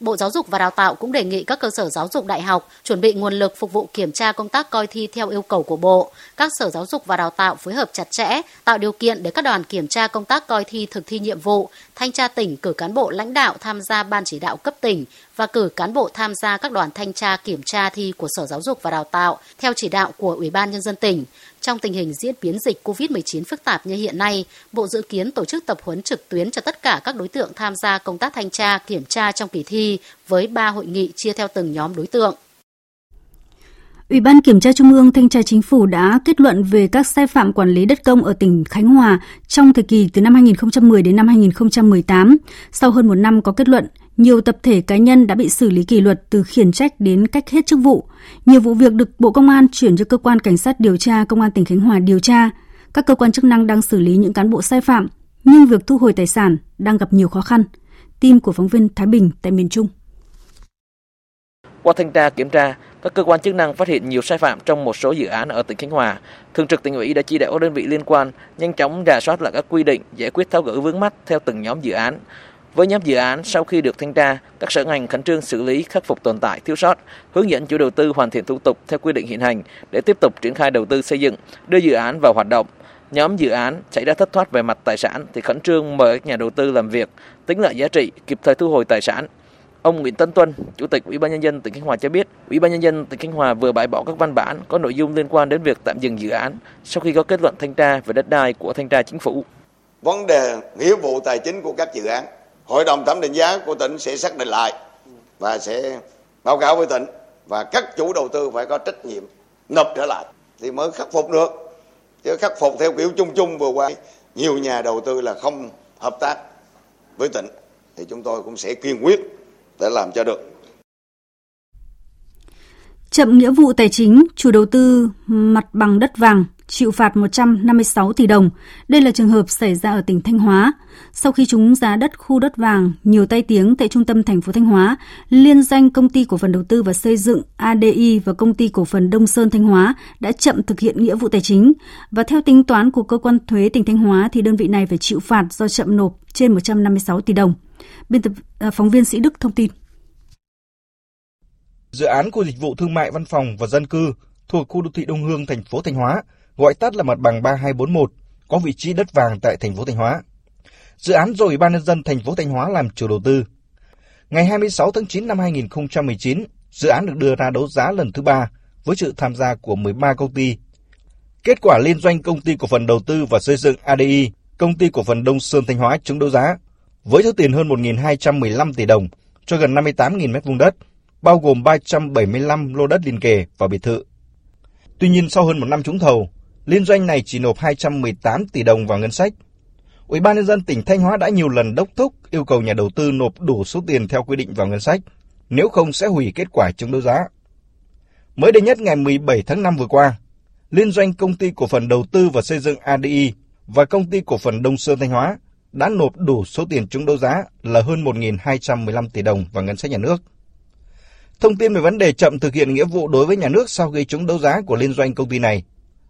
Bộ Giáo dục và Đào tạo cũng đề nghị các cơ sở giáo dục đại học chuẩn bị nguồn lực phục vụ kiểm tra công tác coi thi theo yêu cầu của Bộ. Các sở giáo dục và đào tạo phối hợp chặt chẽ, tạo điều kiện để các đoàn kiểm tra công tác coi thi thực thi nhiệm vụ, thanh tra tỉnh cử cán bộ lãnh đạo tham gia ban chỉ đạo cấp tỉnh và cử cán bộ tham gia các đoàn thanh tra kiểm tra thi của Sở Giáo dục và Đào tạo theo chỉ đạo của Ủy ban Nhân dân tỉnh. Trong tình hình diễn biến dịch COVID-19 phức tạp như hiện nay, Bộ dự kiến tổ chức tập huấn trực tuyến cho tất cả các đối tượng tham gia công tác thanh tra, kiểm tra trong kỳ thi với 3 hội nghị chia theo từng nhóm đối tượng. Ủy ban Kiểm tra Trung ương Thanh tra Chính phủ đã kết luận về các sai phạm quản lý đất công ở tỉnh Khánh Hòa trong thời kỳ từ năm 2010 đến năm 2018. Sau hơn một năm có kết luận, nhiều tập thể cá nhân đã bị xử lý kỷ luật từ khiển trách đến cách hết chức vụ. Nhiều vụ việc được Bộ Công an chuyển cho cơ quan cảnh sát điều tra Công an tỉnh Khánh Hòa điều tra. Các cơ quan chức năng đang xử lý những cán bộ sai phạm, nhưng việc thu hồi tài sản đang gặp nhiều khó khăn. Tin của phóng viên Thái Bình tại miền Trung. Qua thanh tra kiểm tra, các cơ quan chức năng phát hiện nhiều sai phạm trong một số dự án ở tỉnh Khánh Hòa. Thường trực tỉnh ủy đã chỉ đạo các đơn vị liên quan nhanh chóng rà soát lại các quy định, giải quyết tháo gỡ vướng mắt theo từng nhóm dự án. Với nhóm dự án, sau khi được thanh tra, các sở ngành khẩn trương xử lý, khắc phục tồn tại, thiếu sót, hướng dẫn chủ đầu tư hoàn thiện thủ tục theo quy định hiện hành để tiếp tục triển khai đầu tư xây dựng, đưa dự án vào hoạt động. Nhóm dự án xảy ra thất thoát về mặt tài sản thì khẩn trương mời các nhà đầu tư làm việc, tính lại giá trị, kịp thời thu hồi tài sản. Ông Nguyễn Tấn Tuân, Chủ tịch Ủy ban nhân dân tỉnh Khánh Hòa cho biết, Ủy ban nhân dân tỉnh Khánh Hòa vừa bãi bỏ các văn bản có nội dung liên quan đến việc tạm dừng dự án sau khi có kết luận thanh tra về đất đai của thanh tra chính phủ. Vấn đề nghĩa vụ tài chính của các dự án hội đồng thẩm định giá của tỉnh sẽ xác định lại và sẽ báo cáo với tỉnh và các chủ đầu tư phải có trách nhiệm nộp trở lại thì mới khắc phục được. Chứ khắc phục theo kiểu chung chung vừa qua nhiều nhà đầu tư là không hợp tác với tỉnh thì chúng tôi cũng sẽ kiên quyết để làm cho được. Chậm nghĩa vụ tài chính, chủ đầu tư mặt bằng đất vàng chịu phạt 156 tỷ đồng. Đây là trường hợp xảy ra ở tỉnh Thanh Hóa. Sau khi trúng giá đất khu đất vàng nhiều tay tiếng tại trung tâm thành phố Thanh Hóa, liên danh công ty cổ phần đầu tư và xây dựng ADI và công ty cổ phần Đông Sơn Thanh Hóa đã chậm thực hiện nghĩa vụ tài chính và theo tính toán của cơ quan thuế tỉnh Thanh Hóa thì đơn vị này phải chịu phạt do chậm nộp trên 156 tỷ đồng. Biên tập à, phóng viên Sĩ Đức thông tin. Dự án của dịch vụ thương mại văn phòng và dân cư thuộc khu đô thị Đông Hương, thành phố Thanh Hóa, gọi tắt là mặt bằng 3241, có vị trí đất vàng tại thành phố Thanh Hóa. Dự án do Ủy ban nhân dân thành phố Thanh Hóa làm chủ đầu tư. Ngày 26 tháng 9 năm 2019, dự án được đưa ra đấu giá lần thứ ba với sự tham gia của 13 công ty. Kết quả liên doanh công ty cổ phần đầu tư và xây dựng ADI, công ty cổ phần Đông Sơn Thanh Hóa trúng đấu giá với số tiền hơn 1.215 tỷ đồng cho gần 58.000 m2 đất, bao gồm 375 lô đất liền kề và biệt thự. Tuy nhiên sau hơn một năm trúng thầu, liên doanh này chỉ nộp 218 tỷ đồng vào ngân sách. Ủy ban nhân dân tỉnh Thanh Hóa đã nhiều lần đốc thúc yêu cầu nhà đầu tư nộp đủ số tiền theo quy định vào ngân sách, nếu không sẽ hủy kết quả trúng đấu giá. Mới đây nhất ngày 17 tháng 5 vừa qua, liên doanh công ty cổ phần đầu tư và xây dựng ADI và công ty cổ phần Đông Sơn Thanh Hóa đã nộp đủ số tiền trúng đấu giá là hơn 1.215 tỷ đồng vào ngân sách nhà nước. Thông tin về vấn đề chậm thực hiện nghĩa vụ đối với nhà nước sau khi trúng đấu giá của liên doanh công ty này,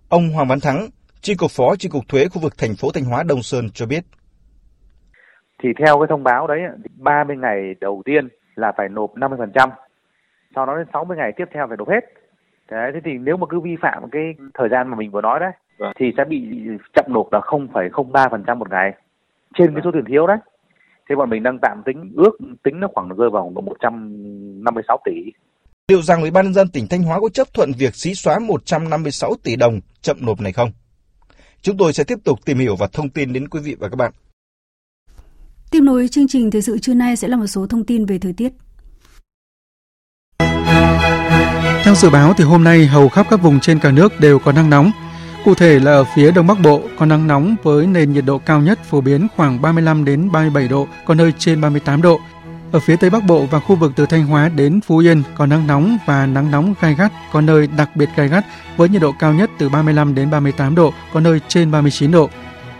ông Hoàng Văn Thắng, Chi cục Phó Chi cục Thuế khu vực thành phố Thanh Hóa Đông Sơn cho biết. thì theo cái thông báo đấy 30 ngày đầu tiên là phải nộp 50%, sau đó đến 60 ngày tiếp theo phải nộp hết. Đấy, thế thì nếu mà cứ vi phạm cái thời gian mà mình vừa nói đấy thì sẽ bị chậm nộp là 0,03% một ngày trên cái số tiền thiếu đấy. Thế bọn mình đang tạm tính ước tính nó khoảng rơi vào 156 tỷ. Liệu rằng Ủy ban nhân dân tỉnh Thanh Hóa có chấp thuận việc xí xóa 156 tỷ đồng chậm nộp này không? Chúng tôi sẽ tiếp tục tìm hiểu và thông tin đến quý vị và các bạn. Tiếp nối chương trình thời sự trưa nay sẽ là một số thông tin về thời tiết. Theo dự báo thì hôm nay hầu khắp các vùng trên cả nước đều có nắng nóng. Cụ thể là ở phía Đông Bắc Bộ có nắng nóng với nền nhiệt độ cao nhất phổ biến khoảng 35 đến 37 độ, có nơi trên 38 độ. Ở phía Tây Bắc Bộ và khu vực từ Thanh Hóa đến Phú Yên có nắng nóng và nắng nóng gai gắt, có nơi đặc biệt gai gắt với nhiệt độ cao nhất từ 35 đến 38 độ, có nơi trên 39 độ.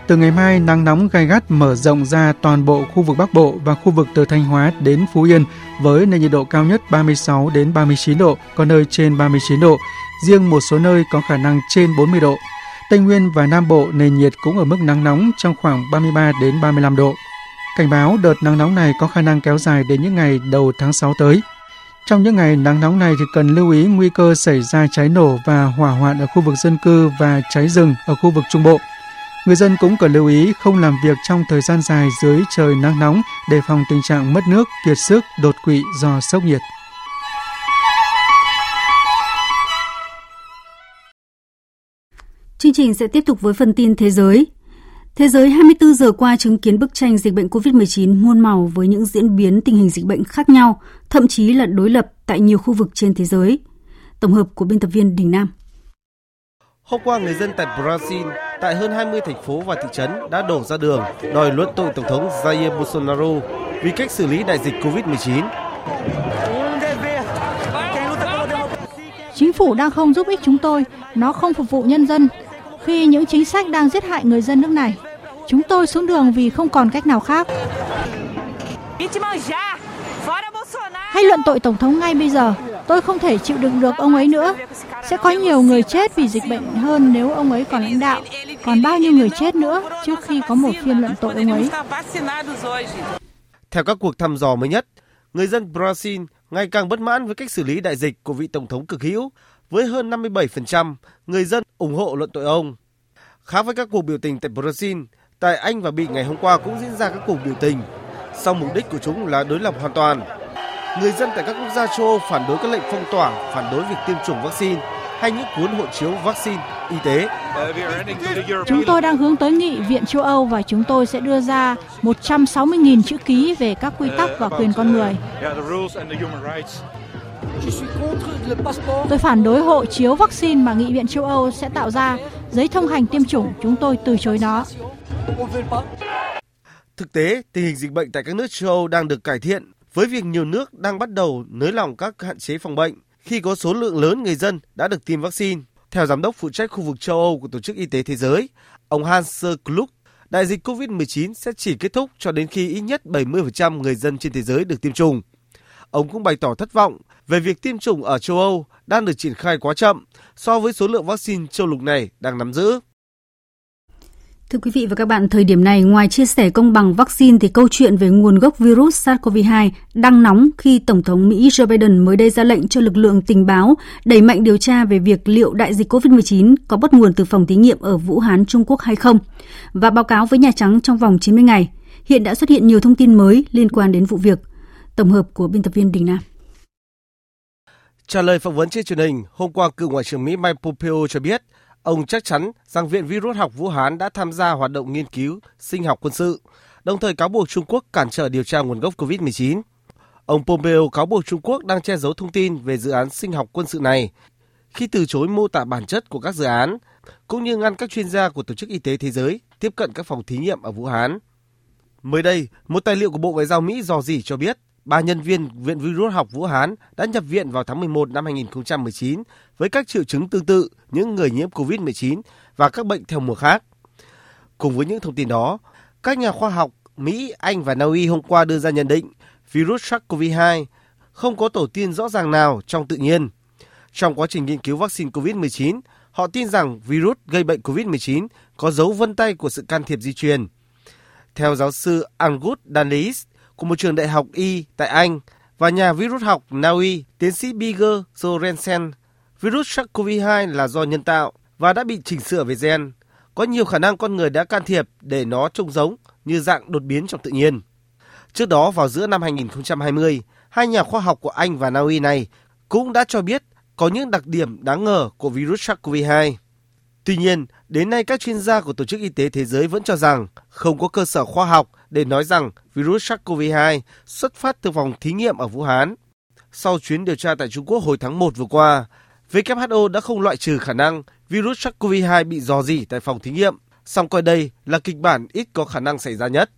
Từ ngày mai, nắng nóng gai gắt mở rộng ra toàn bộ khu vực Bắc Bộ và khu vực từ Thanh Hóa đến Phú Yên với nền nhiệt độ cao nhất 36 đến 39 độ, có nơi trên 39 độ. Riêng một số nơi có khả năng trên 40 độ. Tây Nguyên và Nam Bộ nền nhiệt cũng ở mức nắng nóng trong khoảng 33 đến 35 độ. Cảnh báo đợt nắng nóng này có khả năng kéo dài đến những ngày đầu tháng 6 tới. Trong những ngày nắng nóng này thì cần lưu ý nguy cơ xảy ra cháy nổ và hỏa hoạn ở khu vực dân cư và cháy rừng ở khu vực Trung Bộ. Người dân cũng cần lưu ý không làm việc trong thời gian dài dưới trời nắng nóng để phòng tình trạng mất nước, kiệt sức, đột quỵ do sốc nhiệt. Chương trình sẽ tiếp tục với phần tin thế giới. Thế giới 24 giờ qua chứng kiến bức tranh dịch bệnh COVID-19 muôn màu với những diễn biến tình hình dịch bệnh khác nhau, thậm chí là đối lập tại nhiều khu vực trên thế giới. Tổng hợp của biên tập viên Đình Nam. Hôm qua, người dân tại Brazil, tại hơn 20 thành phố và thị trấn đã đổ ra đường đòi luận tội Tổng thống Jair Bolsonaro vì cách xử lý đại dịch COVID-19. Chính phủ đang không giúp ích chúng tôi, nó không phục vụ nhân dân khi những chính sách đang giết hại người dân nước này. Chúng tôi xuống đường vì không còn cách nào khác. Hay luận tội Tổng thống ngay bây giờ, tôi không thể chịu đựng được ông ấy nữa. Sẽ có nhiều người chết vì dịch bệnh hơn nếu ông ấy còn lãnh đạo. Còn bao nhiêu người chết nữa trước khi có một phiên luận tội ông ấy. Theo các cuộc thăm dò mới nhất, người dân Brazil ngày càng bất mãn với cách xử lý đại dịch của vị Tổng thống cực hữu, với hơn 57% người dân ủng hộ luận tội ông. Khác với các cuộc biểu tình tại Brazil, tại Anh và Bỉ ngày hôm qua cũng diễn ra các cuộc biểu tình, song mục đích của chúng là đối lập hoàn toàn. Người dân tại các quốc gia châu Âu phản đối các lệnh phong tỏa, phản đối việc tiêm chủng vaccine hay những cuốn hộ chiếu vaccine y tế. Chúng tôi đang hướng tới nghị viện châu Âu và chúng tôi sẽ đưa ra 160.000 chữ ký về các quy tắc và quyền con người. Tôi phản đối hộ chiếu vaccine mà Nghị viện châu Âu sẽ tạo ra, giấy thông hành tiêm chủng, chúng tôi từ chối nó. Thực tế, tình hình dịch bệnh tại các nước châu Âu đang được cải thiện với việc nhiều nước đang bắt đầu nới lỏng các hạn chế phòng bệnh khi có số lượng lớn người dân đã được tiêm vaccine. Theo giám đốc phụ trách khu vực châu Âu của Tổ chức Y tế Thế giới, ông Hans Klug, đại dịch COVID-19 sẽ chỉ kết thúc cho đến khi ít nhất 70% người dân trên thế giới được tiêm chủng. Ông cũng bày tỏ thất vọng về việc tiêm chủng ở châu Âu đang được triển khai quá chậm so với số lượng vaccine châu lục này đang nắm giữ. Thưa quý vị và các bạn, thời điểm này ngoài chia sẻ công bằng vaccine thì câu chuyện về nguồn gốc virus SARS-CoV-2 đang nóng khi Tổng thống Mỹ Joe Biden mới đây ra lệnh cho lực lượng tình báo đẩy mạnh điều tra về việc liệu đại dịch COVID-19 có bắt nguồn từ phòng thí nghiệm ở Vũ Hán, Trung Quốc hay không và báo cáo với Nhà Trắng trong vòng 90 ngày. Hiện đã xuất hiện nhiều thông tin mới liên quan đến vụ việc. Tổng hợp của biên tập viên Đình Nam. Trả lời phỏng vấn trên truyền hình, hôm qua cựu Ngoại trưởng Mỹ Mike Pompeo cho biết ông chắc chắn rằng Viện Virus học Vũ Hán đã tham gia hoạt động nghiên cứu sinh học quân sự, đồng thời cáo buộc Trung Quốc cản trở điều tra nguồn gốc COVID-19. Ông Pompeo cáo buộc Trung Quốc đang che giấu thông tin về dự án sinh học quân sự này khi từ chối mô tả bản chất của các dự án, cũng như ngăn các chuyên gia của Tổ chức Y tế Thế giới tiếp cận các phòng thí nghiệm ở Vũ Hán. Mới đây, một tài liệu của Bộ Ngoại giao Mỹ dò dỉ cho biết ba nhân viên Viện Virus học Vũ Hán đã nhập viện vào tháng 11 năm 2019 với các triệu chứng tương tự những người nhiễm COVID-19 và các bệnh theo mùa khác. Cùng với những thông tin đó, các nhà khoa học Mỹ, Anh và Na Uy hôm qua đưa ra nhận định virus SARS-CoV-2 không có tổ tiên rõ ràng nào trong tự nhiên. Trong quá trình nghiên cứu vaccine COVID-19, họ tin rằng virus gây bệnh COVID-19 có dấu vân tay của sự can thiệp di truyền. Theo giáo sư Angus Danis của một trường đại học Y tại Anh và nhà virus học Na Uy, tiến sĩ Biger Sorensen, virus SARS-CoV-2 là do nhân tạo và đã bị chỉnh sửa về gen. Có nhiều khả năng con người đã can thiệp để nó trông giống như dạng đột biến trong tự nhiên. Trước đó vào giữa năm 2020, hai nhà khoa học của Anh và Na Uy này cũng đã cho biết có những đặc điểm đáng ngờ của virus SARS-CoV-2. Tuy nhiên, đến nay các chuyên gia của Tổ chức Y tế Thế giới vẫn cho rằng không có cơ sở khoa học để nói rằng virus SARS-CoV-2 xuất phát từ phòng thí nghiệm ở Vũ Hán. Sau chuyến điều tra tại Trung Quốc hồi tháng 1 vừa qua, WHO đã không loại trừ khả năng virus SARS-CoV-2 bị dò dỉ tại phòng thí nghiệm, song coi đây là kịch bản ít có khả năng xảy ra nhất.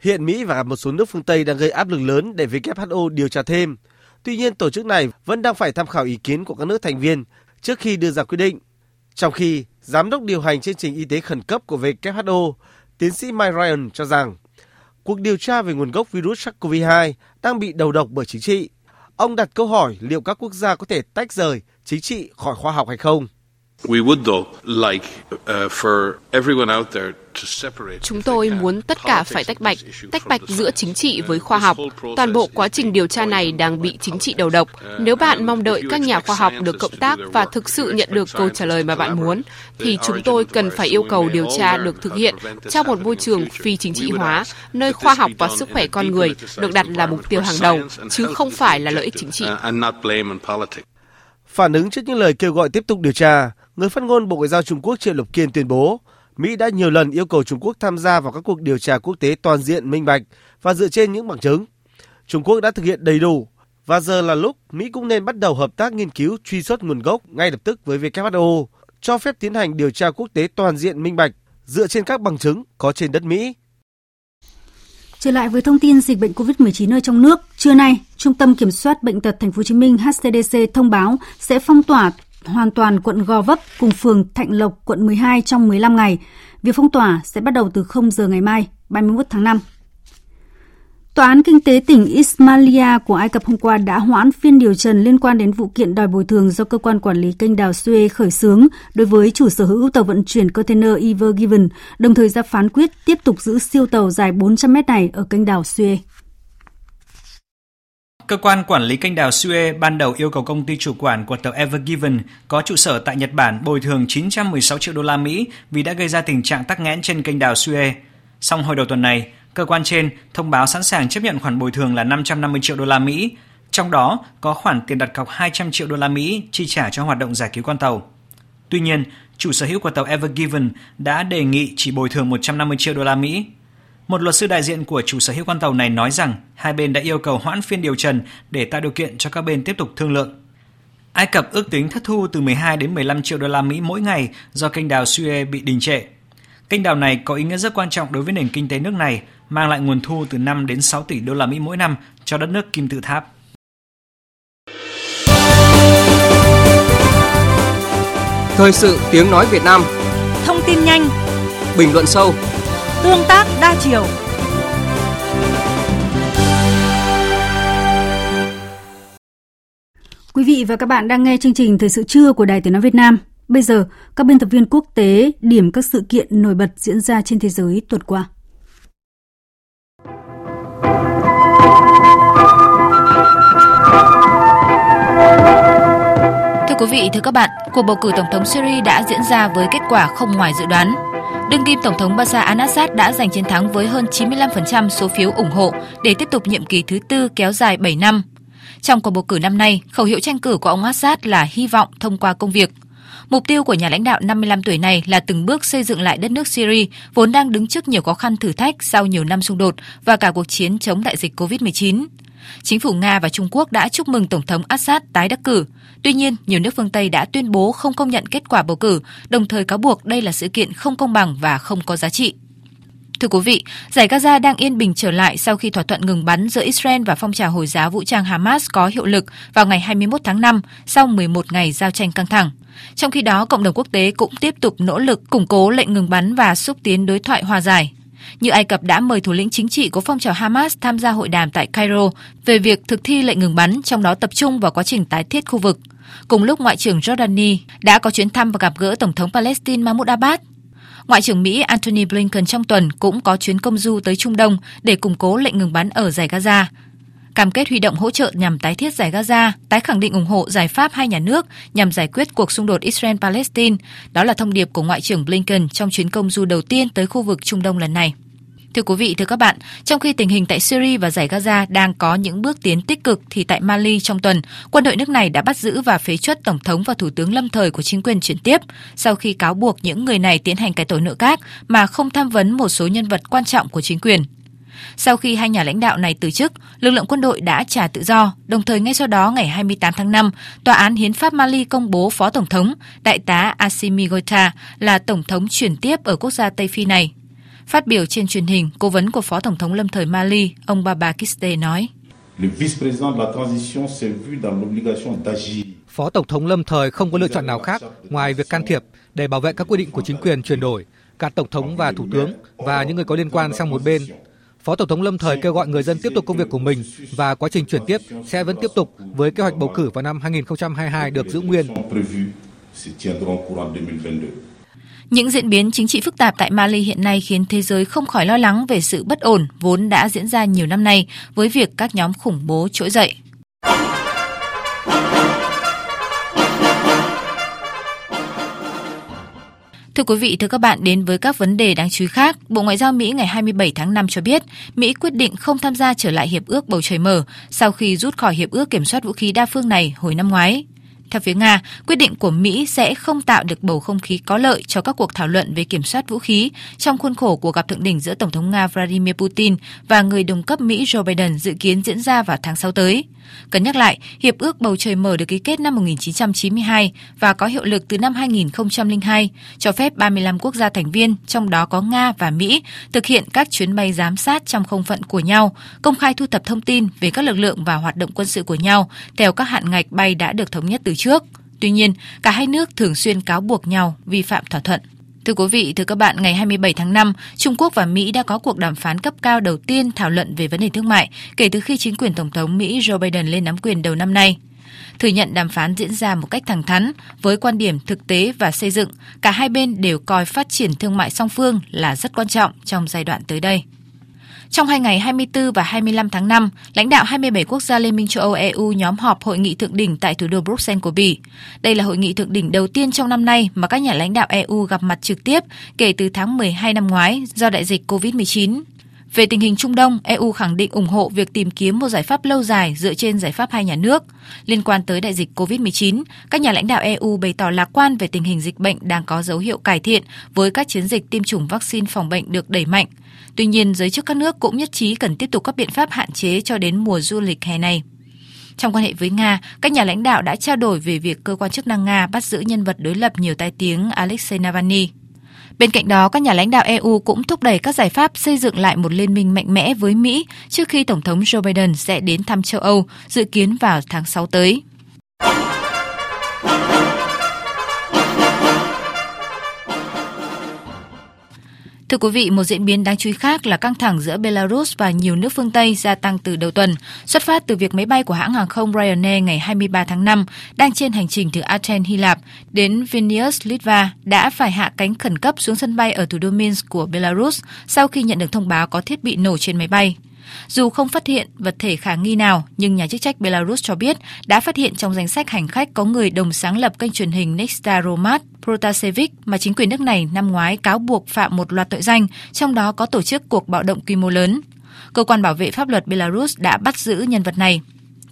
Hiện Mỹ và một số nước phương Tây đang gây áp lực lớn để WHO điều tra thêm. Tuy nhiên, tổ chức này vẫn đang phải tham khảo ý kiến của các nước thành viên trước khi đưa ra quyết định. Trong khi Giám đốc điều hành chương trình y tế khẩn cấp của WHO, tiến sĩ Mike Ryan cho rằng cuộc điều tra về nguồn gốc virus SARS-CoV-2 đang bị đầu độc bởi chính trị. Ông đặt câu hỏi liệu các quốc gia có thể tách rời chính trị khỏi khoa học hay không. We would though like uh, for everyone out there Chúng tôi muốn tất cả phải tách bạch, tách bạch giữa chính trị với khoa học. Toàn bộ quá trình điều tra này đang bị chính trị đầu độc. Nếu bạn mong đợi các nhà khoa học được cộng tác và thực sự nhận được câu trả lời mà bạn muốn, thì chúng tôi cần phải yêu cầu điều tra được thực hiện trong một môi trường phi chính trị hóa, nơi khoa học và sức khỏe con người được đặt là mục tiêu hàng đầu, chứ không phải là lợi ích chính trị. Phản ứng trước những lời kêu gọi tiếp tục điều tra, người phát ngôn Bộ Ngoại giao Trung Quốc Triệu Lục Kiên tuyên bố Mỹ đã nhiều lần yêu cầu Trung Quốc tham gia vào các cuộc điều tra quốc tế toàn diện minh bạch và dựa trên những bằng chứng. Trung Quốc đã thực hiện đầy đủ và giờ là lúc Mỹ cũng nên bắt đầu hợp tác nghiên cứu truy xuất nguồn gốc ngay lập tức với WHO, cho phép tiến hành điều tra quốc tế toàn diện minh bạch dựa trên các bằng chứng có trên đất Mỹ. Trở lại với thông tin dịch bệnh COVID-19 ở trong nước, trưa nay, Trung tâm Kiểm soát bệnh tật Thành phố Hồ Chí Minh HCDC thông báo sẽ phong tỏa hoàn toàn quận Gò Vấp cùng phường Thạnh Lộc, quận 12 trong 15 ngày. Việc phong tỏa sẽ bắt đầu từ 0 giờ ngày mai, 31 tháng 5. Tòa án Kinh tế tỉnh Ismailia của Ai Cập hôm qua đã hoãn phiên điều trần liên quan đến vụ kiện đòi bồi thường do cơ quan quản lý kênh đào Suez khởi xướng đối với chủ sở hữu tàu vận chuyển container Ever Given, đồng thời ra phán quyết tiếp tục giữ siêu tàu dài 400 mét này ở kênh đào Suez. Cơ quan quản lý kênh đào Suez ban đầu yêu cầu công ty chủ quản của tàu Ever Given có trụ sở tại Nhật Bản bồi thường 916 triệu đô la Mỹ vì đã gây ra tình trạng tắc nghẽn trên kênh đào Suez. Song hồi đầu tuần này, cơ quan trên thông báo sẵn sàng chấp nhận khoản bồi thường là 550 triệu đô la Mỹ, trong đó có khoản tiền đặt cọc 200 triệu đô la Mỹ chi trả cho hoạt động giải cứu con tàu. Tuy nhiên, chủ sở hữu của tàu Ever Given đã đề nghị chỉ bồi thường 150 triệu đô la Mỹ một luật sư đại diện của chủ sở hữu con tàu này nói rằng hai bên đã yêu cầu hoãn phiên điều trần để tạo điều kiện cho các bên tiếp tục thương lượng. Ai Cập ước tính thất thu từ 12 đến 15 triệu đô la Mỹ mỗi ngày do kênh đào Suez bị đình trệ. Kênh đào này có ý nghĩa rất quan trọng đối với nền kinh tế nước này, mang lại nguồn thu từ 5 đến 6 tỷ đô la Mỹ mỗi năm cho đất nước kim tự tháp. Thời sự tiếng nói Việt Nam Thông tin nhanh Bình luận sâu Tương tác đa chiều. Quý vị và các bạn đang nghe chương trình Thời sự trưa của Đài Tiếng Nói Việt Nam. Bây giờ, các biên tập viên quốc tế điểm các sự kiện nổi bật diễn ra trên thế giới tuần qua. Thưa quý vị, thưa các bạn, cuộc bầu cử tổng thống Syria đã diễn ra với kết quả không ngoài dự đoán. Đương kim Tổng thống Bashar al-Assad đã giành chiến thắng với hơn 95% số phiếu ủng hộ để tiếp tục nhiệm kỳ thứ tư kéo dài 7 năm. Trong cuộc bầu cử năm nay, khẩu hiệu tranh cử của ông Assad là hy vọng thông qua công việc. Mục tiêu của nhà lãnh đạo 55 tuổi này là từng bước xây dựng lại đất nước Syria vốn đang đứng trước nhiều khó khăn thử thách sau nhiều năm xung đột và cả cuộc chiến chống đại dịch COVID-19. Chính phủ Nga và Trung Quốc đã chúc mừng Tổng thống Assad tái đắc cử. Tuy nhiên, nhiều nước phương Tây đã tuyên bố không công nhận kết quả bầu cử, đồng thời cáo buộc đây là sự kiện không công bằng và không có giá trị. Thưa quý vị, giải Gaza đang yên bình trở lại sau khi thỏa thuận ngừng bắn giữa Israel và phong trào Hồi giáo vũ trang Hamas có hiệu lực vào ngày 21 tháng 5 sau 11 ngày giao tranh căng thẳng. Trong khi đó, cộng đồng quốc tế cũng tiếp tục nỗ lực củng cố lệnh ngừng bắn và xúc tiến đối thoại hòa giải như Ai Cập đã mời thủ lĩnh chính trị của phong trào Hamas tham gia hội đàm tại Cairo về việc thực thi lệnh ngừng bắn, trong đó tập trung vào quá trình tái thiết khu vực. Cùng lúc Ngoại trưởng Jordani đã có chuyến thăm và gặp gỡ Tổng thống Palestine Mahmoud Abbas. Ngoại trưởng Mỹ Antony Blinken trong tuần cũng có chuyến công du tới Trung Đông để củng cố lệnh ngừng bắn ở giải Gaza. Cam kết huy động hỗ trợ nhằm tái thiết giải Gaza, tái khẳng định ủng hộ giải pháp hai nhà nước nhằm giải quyết cuộc xung đột Israel-Palestine. Đó là thông điệp của Ngoại trưởng Blinken trong chuyến công du đầu tiên tới khu vực Trung Đông lần này. Thưa quý vị, thưa các bạn, trong khi tình hình tại Syria và giải Gaza đang có những bước tiến tích cực thì tại Mali trong tuần, quân đội nước này đã bắt giữ và phế chuất tổng thống và thủ tướng lâm thời của chính quyền chuyển tiếp sau khi cáo buộc những người này tiến hành cái tội nội các mà không tham vấn một số nhân vật quan trọng của chính quyền. Sau khi hai nhà lãnh đạo này từ chức, lực lượng quân đội đã trả tự do, đồng thời ngay sau đó ngày 28 tháng 5, Tòa án Hiến pháp Mali công bố Phó Tổng thống, Đại tá Assimi Goita là Tổng thống chuyển tiếp ở quốc gia Tây Phi này. Phát biểu trên truyền hình, cố vấn của Phó Tổng thống lâm thời Mali, ông Baba Kiste nói. Phó Tổng thống lâm thời không có lựa chọn nào khác ngoài việc can thiệp để bảo vệ các quy định của chính quyền chuyển đổi, cả Tổng thống và Thủ tướng và những người có liên quan sang một bên. Phó Tổng thống lâm thời kêu gọi người dân tiếp tục công việc của mình và quá trình chuyển tiếp sẽ vẫn tiếp tục với kế hoạch bầu cử vào năm 2022 được giữ nguyên. Những diễn biến chính trị phức tạp tại Mali hiện nay khiến thế giới không khỏi lo lắng về sự bất ổn vốn đã diễn ra nhiều năm nay với việc các nhóm khủng bố trỗi dậy. Thưa quý vị, thưa các bạn, đến với các vấn đề đáng chú ý khác, Bộ Ngoại giao Mỹ ngày 27 tháng 5 cho biết, Mỹ quyết định không tham gia trở lại hiệp ước bầu trời mở sau khi rút khỏi hiệp ước kiểm soát vũ khí đa phương này hồi năm ngoái. Theo phía Nga, quyết định của Mỹ sẽ không tạo được bầu không khí có lợi cho các cuộc thảo luận về kiểm soát vũ khí trong khuôn khổ cuộc gặp thượng đỉnh giữa Tổng thống Nga Vladimir Putin và người đồng cấp Mỹ Joe Biden dự kiến diễn ra vào tháng 6 tới. Cần nhắc lại, Hiệp ước Bầu Trời Mở được ký kết năm 1992 và có hiệu lực từ năm 2002, cho phép 35 quốc gia thành viên, trong đó có Nga và Mỹ, thực hiện các chuyến bay giám sát trong không phận của nhau, công khai thu thập thông tin về các lực lượng và hoạt động quân sự của nhau theo các hạn ngạch bay đã được thống nhất từ trước. Tuy nhiên, cả hai nước thường xuyên cáo buộc nhau vi phạm thỏa thuận. Thưa quý vị, thưa các bạn, ngày 27 tháng 5, Trung Quốc và Mỹ đã có cuộc đàm phán cấp cao đầu tiên thảo luận về vấn đề thương mại kể từ khi chính quyền Tổng thống Mỹ Joe Biden lên nắm quyền đầu năm nay. Thừa nhận đàm phán diễn ra một cách thẳng thắn, với quan điểm thực tế và xây dựng, cả hai bên đều coi phát triển thương mại song phương là rất quan trọng trong giai đoạn tới đây. Trong hai ngày 24 và 25 tháng 5, lãnh đạo 27 quốc gia Liên minh châu Âu EU nhóm họp hội nghị thượng đỉnh tại thủ đô Bruxelles của Bỉ. Đây là hội nghị thượng đỉnh đầu tiên trong năm nay mà các nhà lãnh đạo EU gặp mặt trực tiếp kể từ tháng 12 năm ngoái do đại dịch COVID-19. Về tình hình Trung Đông, EU khẳng định ủng hộ việc tìm kiếm một giải pháp lâu dài dựa trên giải pháp hai nhà nước. Liên quan tới đại dịch COVID-19, các nhà lãnh đạo EU bày tỏ lạc quan về tình hình dịch bệnh đang có dấu hiệu cải thiện với các chiến dịch tiêm chủng vaccine phòng bệnh được đẩy mạnh. Tuy nhiên, giới chức các nước cũng nhất trí cần tiếp tục các biện pháp hạn chế cho đến mùa du lịch hè này. Trong quan hệ với Nga, các nhà lãnh đạo đã trao đổi về việc cơ quan chức năng Nga bắt giữ nhân vật đối lập nhiều tai tiếng Alexei Navalny. Bên cạnh đó, các nhà lãnh đạo EU cũng thúc đẩy các giải pháp xây dựng lại một liên minh mạnh mẽ với Mỹ trước khi Tổng thống Joe Biden sẽ đến thăm châu Âu, dự kiến vào tháng 6 tới. Thưa quý vị, một diễn biến đáng chú ý khác là căng thẳng giữa Belarus và nhiều nước phương Tây gia tăng từ đầu tuần, xuất phát từ việc máy bay của hãng hàng không Ryanair ngày 23 tháng 5 đang trên hành trình từ Athens, Hy Lạp đến Vilnius, Litva đã phải hạ cánh khẩn cấp xuống sân bay ở thủ đô Minsk của Belarus sau khi nhận được thông báo có thiết bị nổ trên máy bay. Dù không phát hiện vật thể khả nghi nào, nhưng nhà chức trách Belarus cho biết đã phát hiện trong danh sách hành khách có người đồng sáng lập kênh truyền hình Nexta Romat Protasevich mà chính quyền nước này năm ngoái cáo buộc phạm một loạt tội danh, trong đó có tổ chức cuộc bạo động quy mô lớn. Cơ quan bảo vệ pháp luật Belarus đã bắt giữ nhân vật này.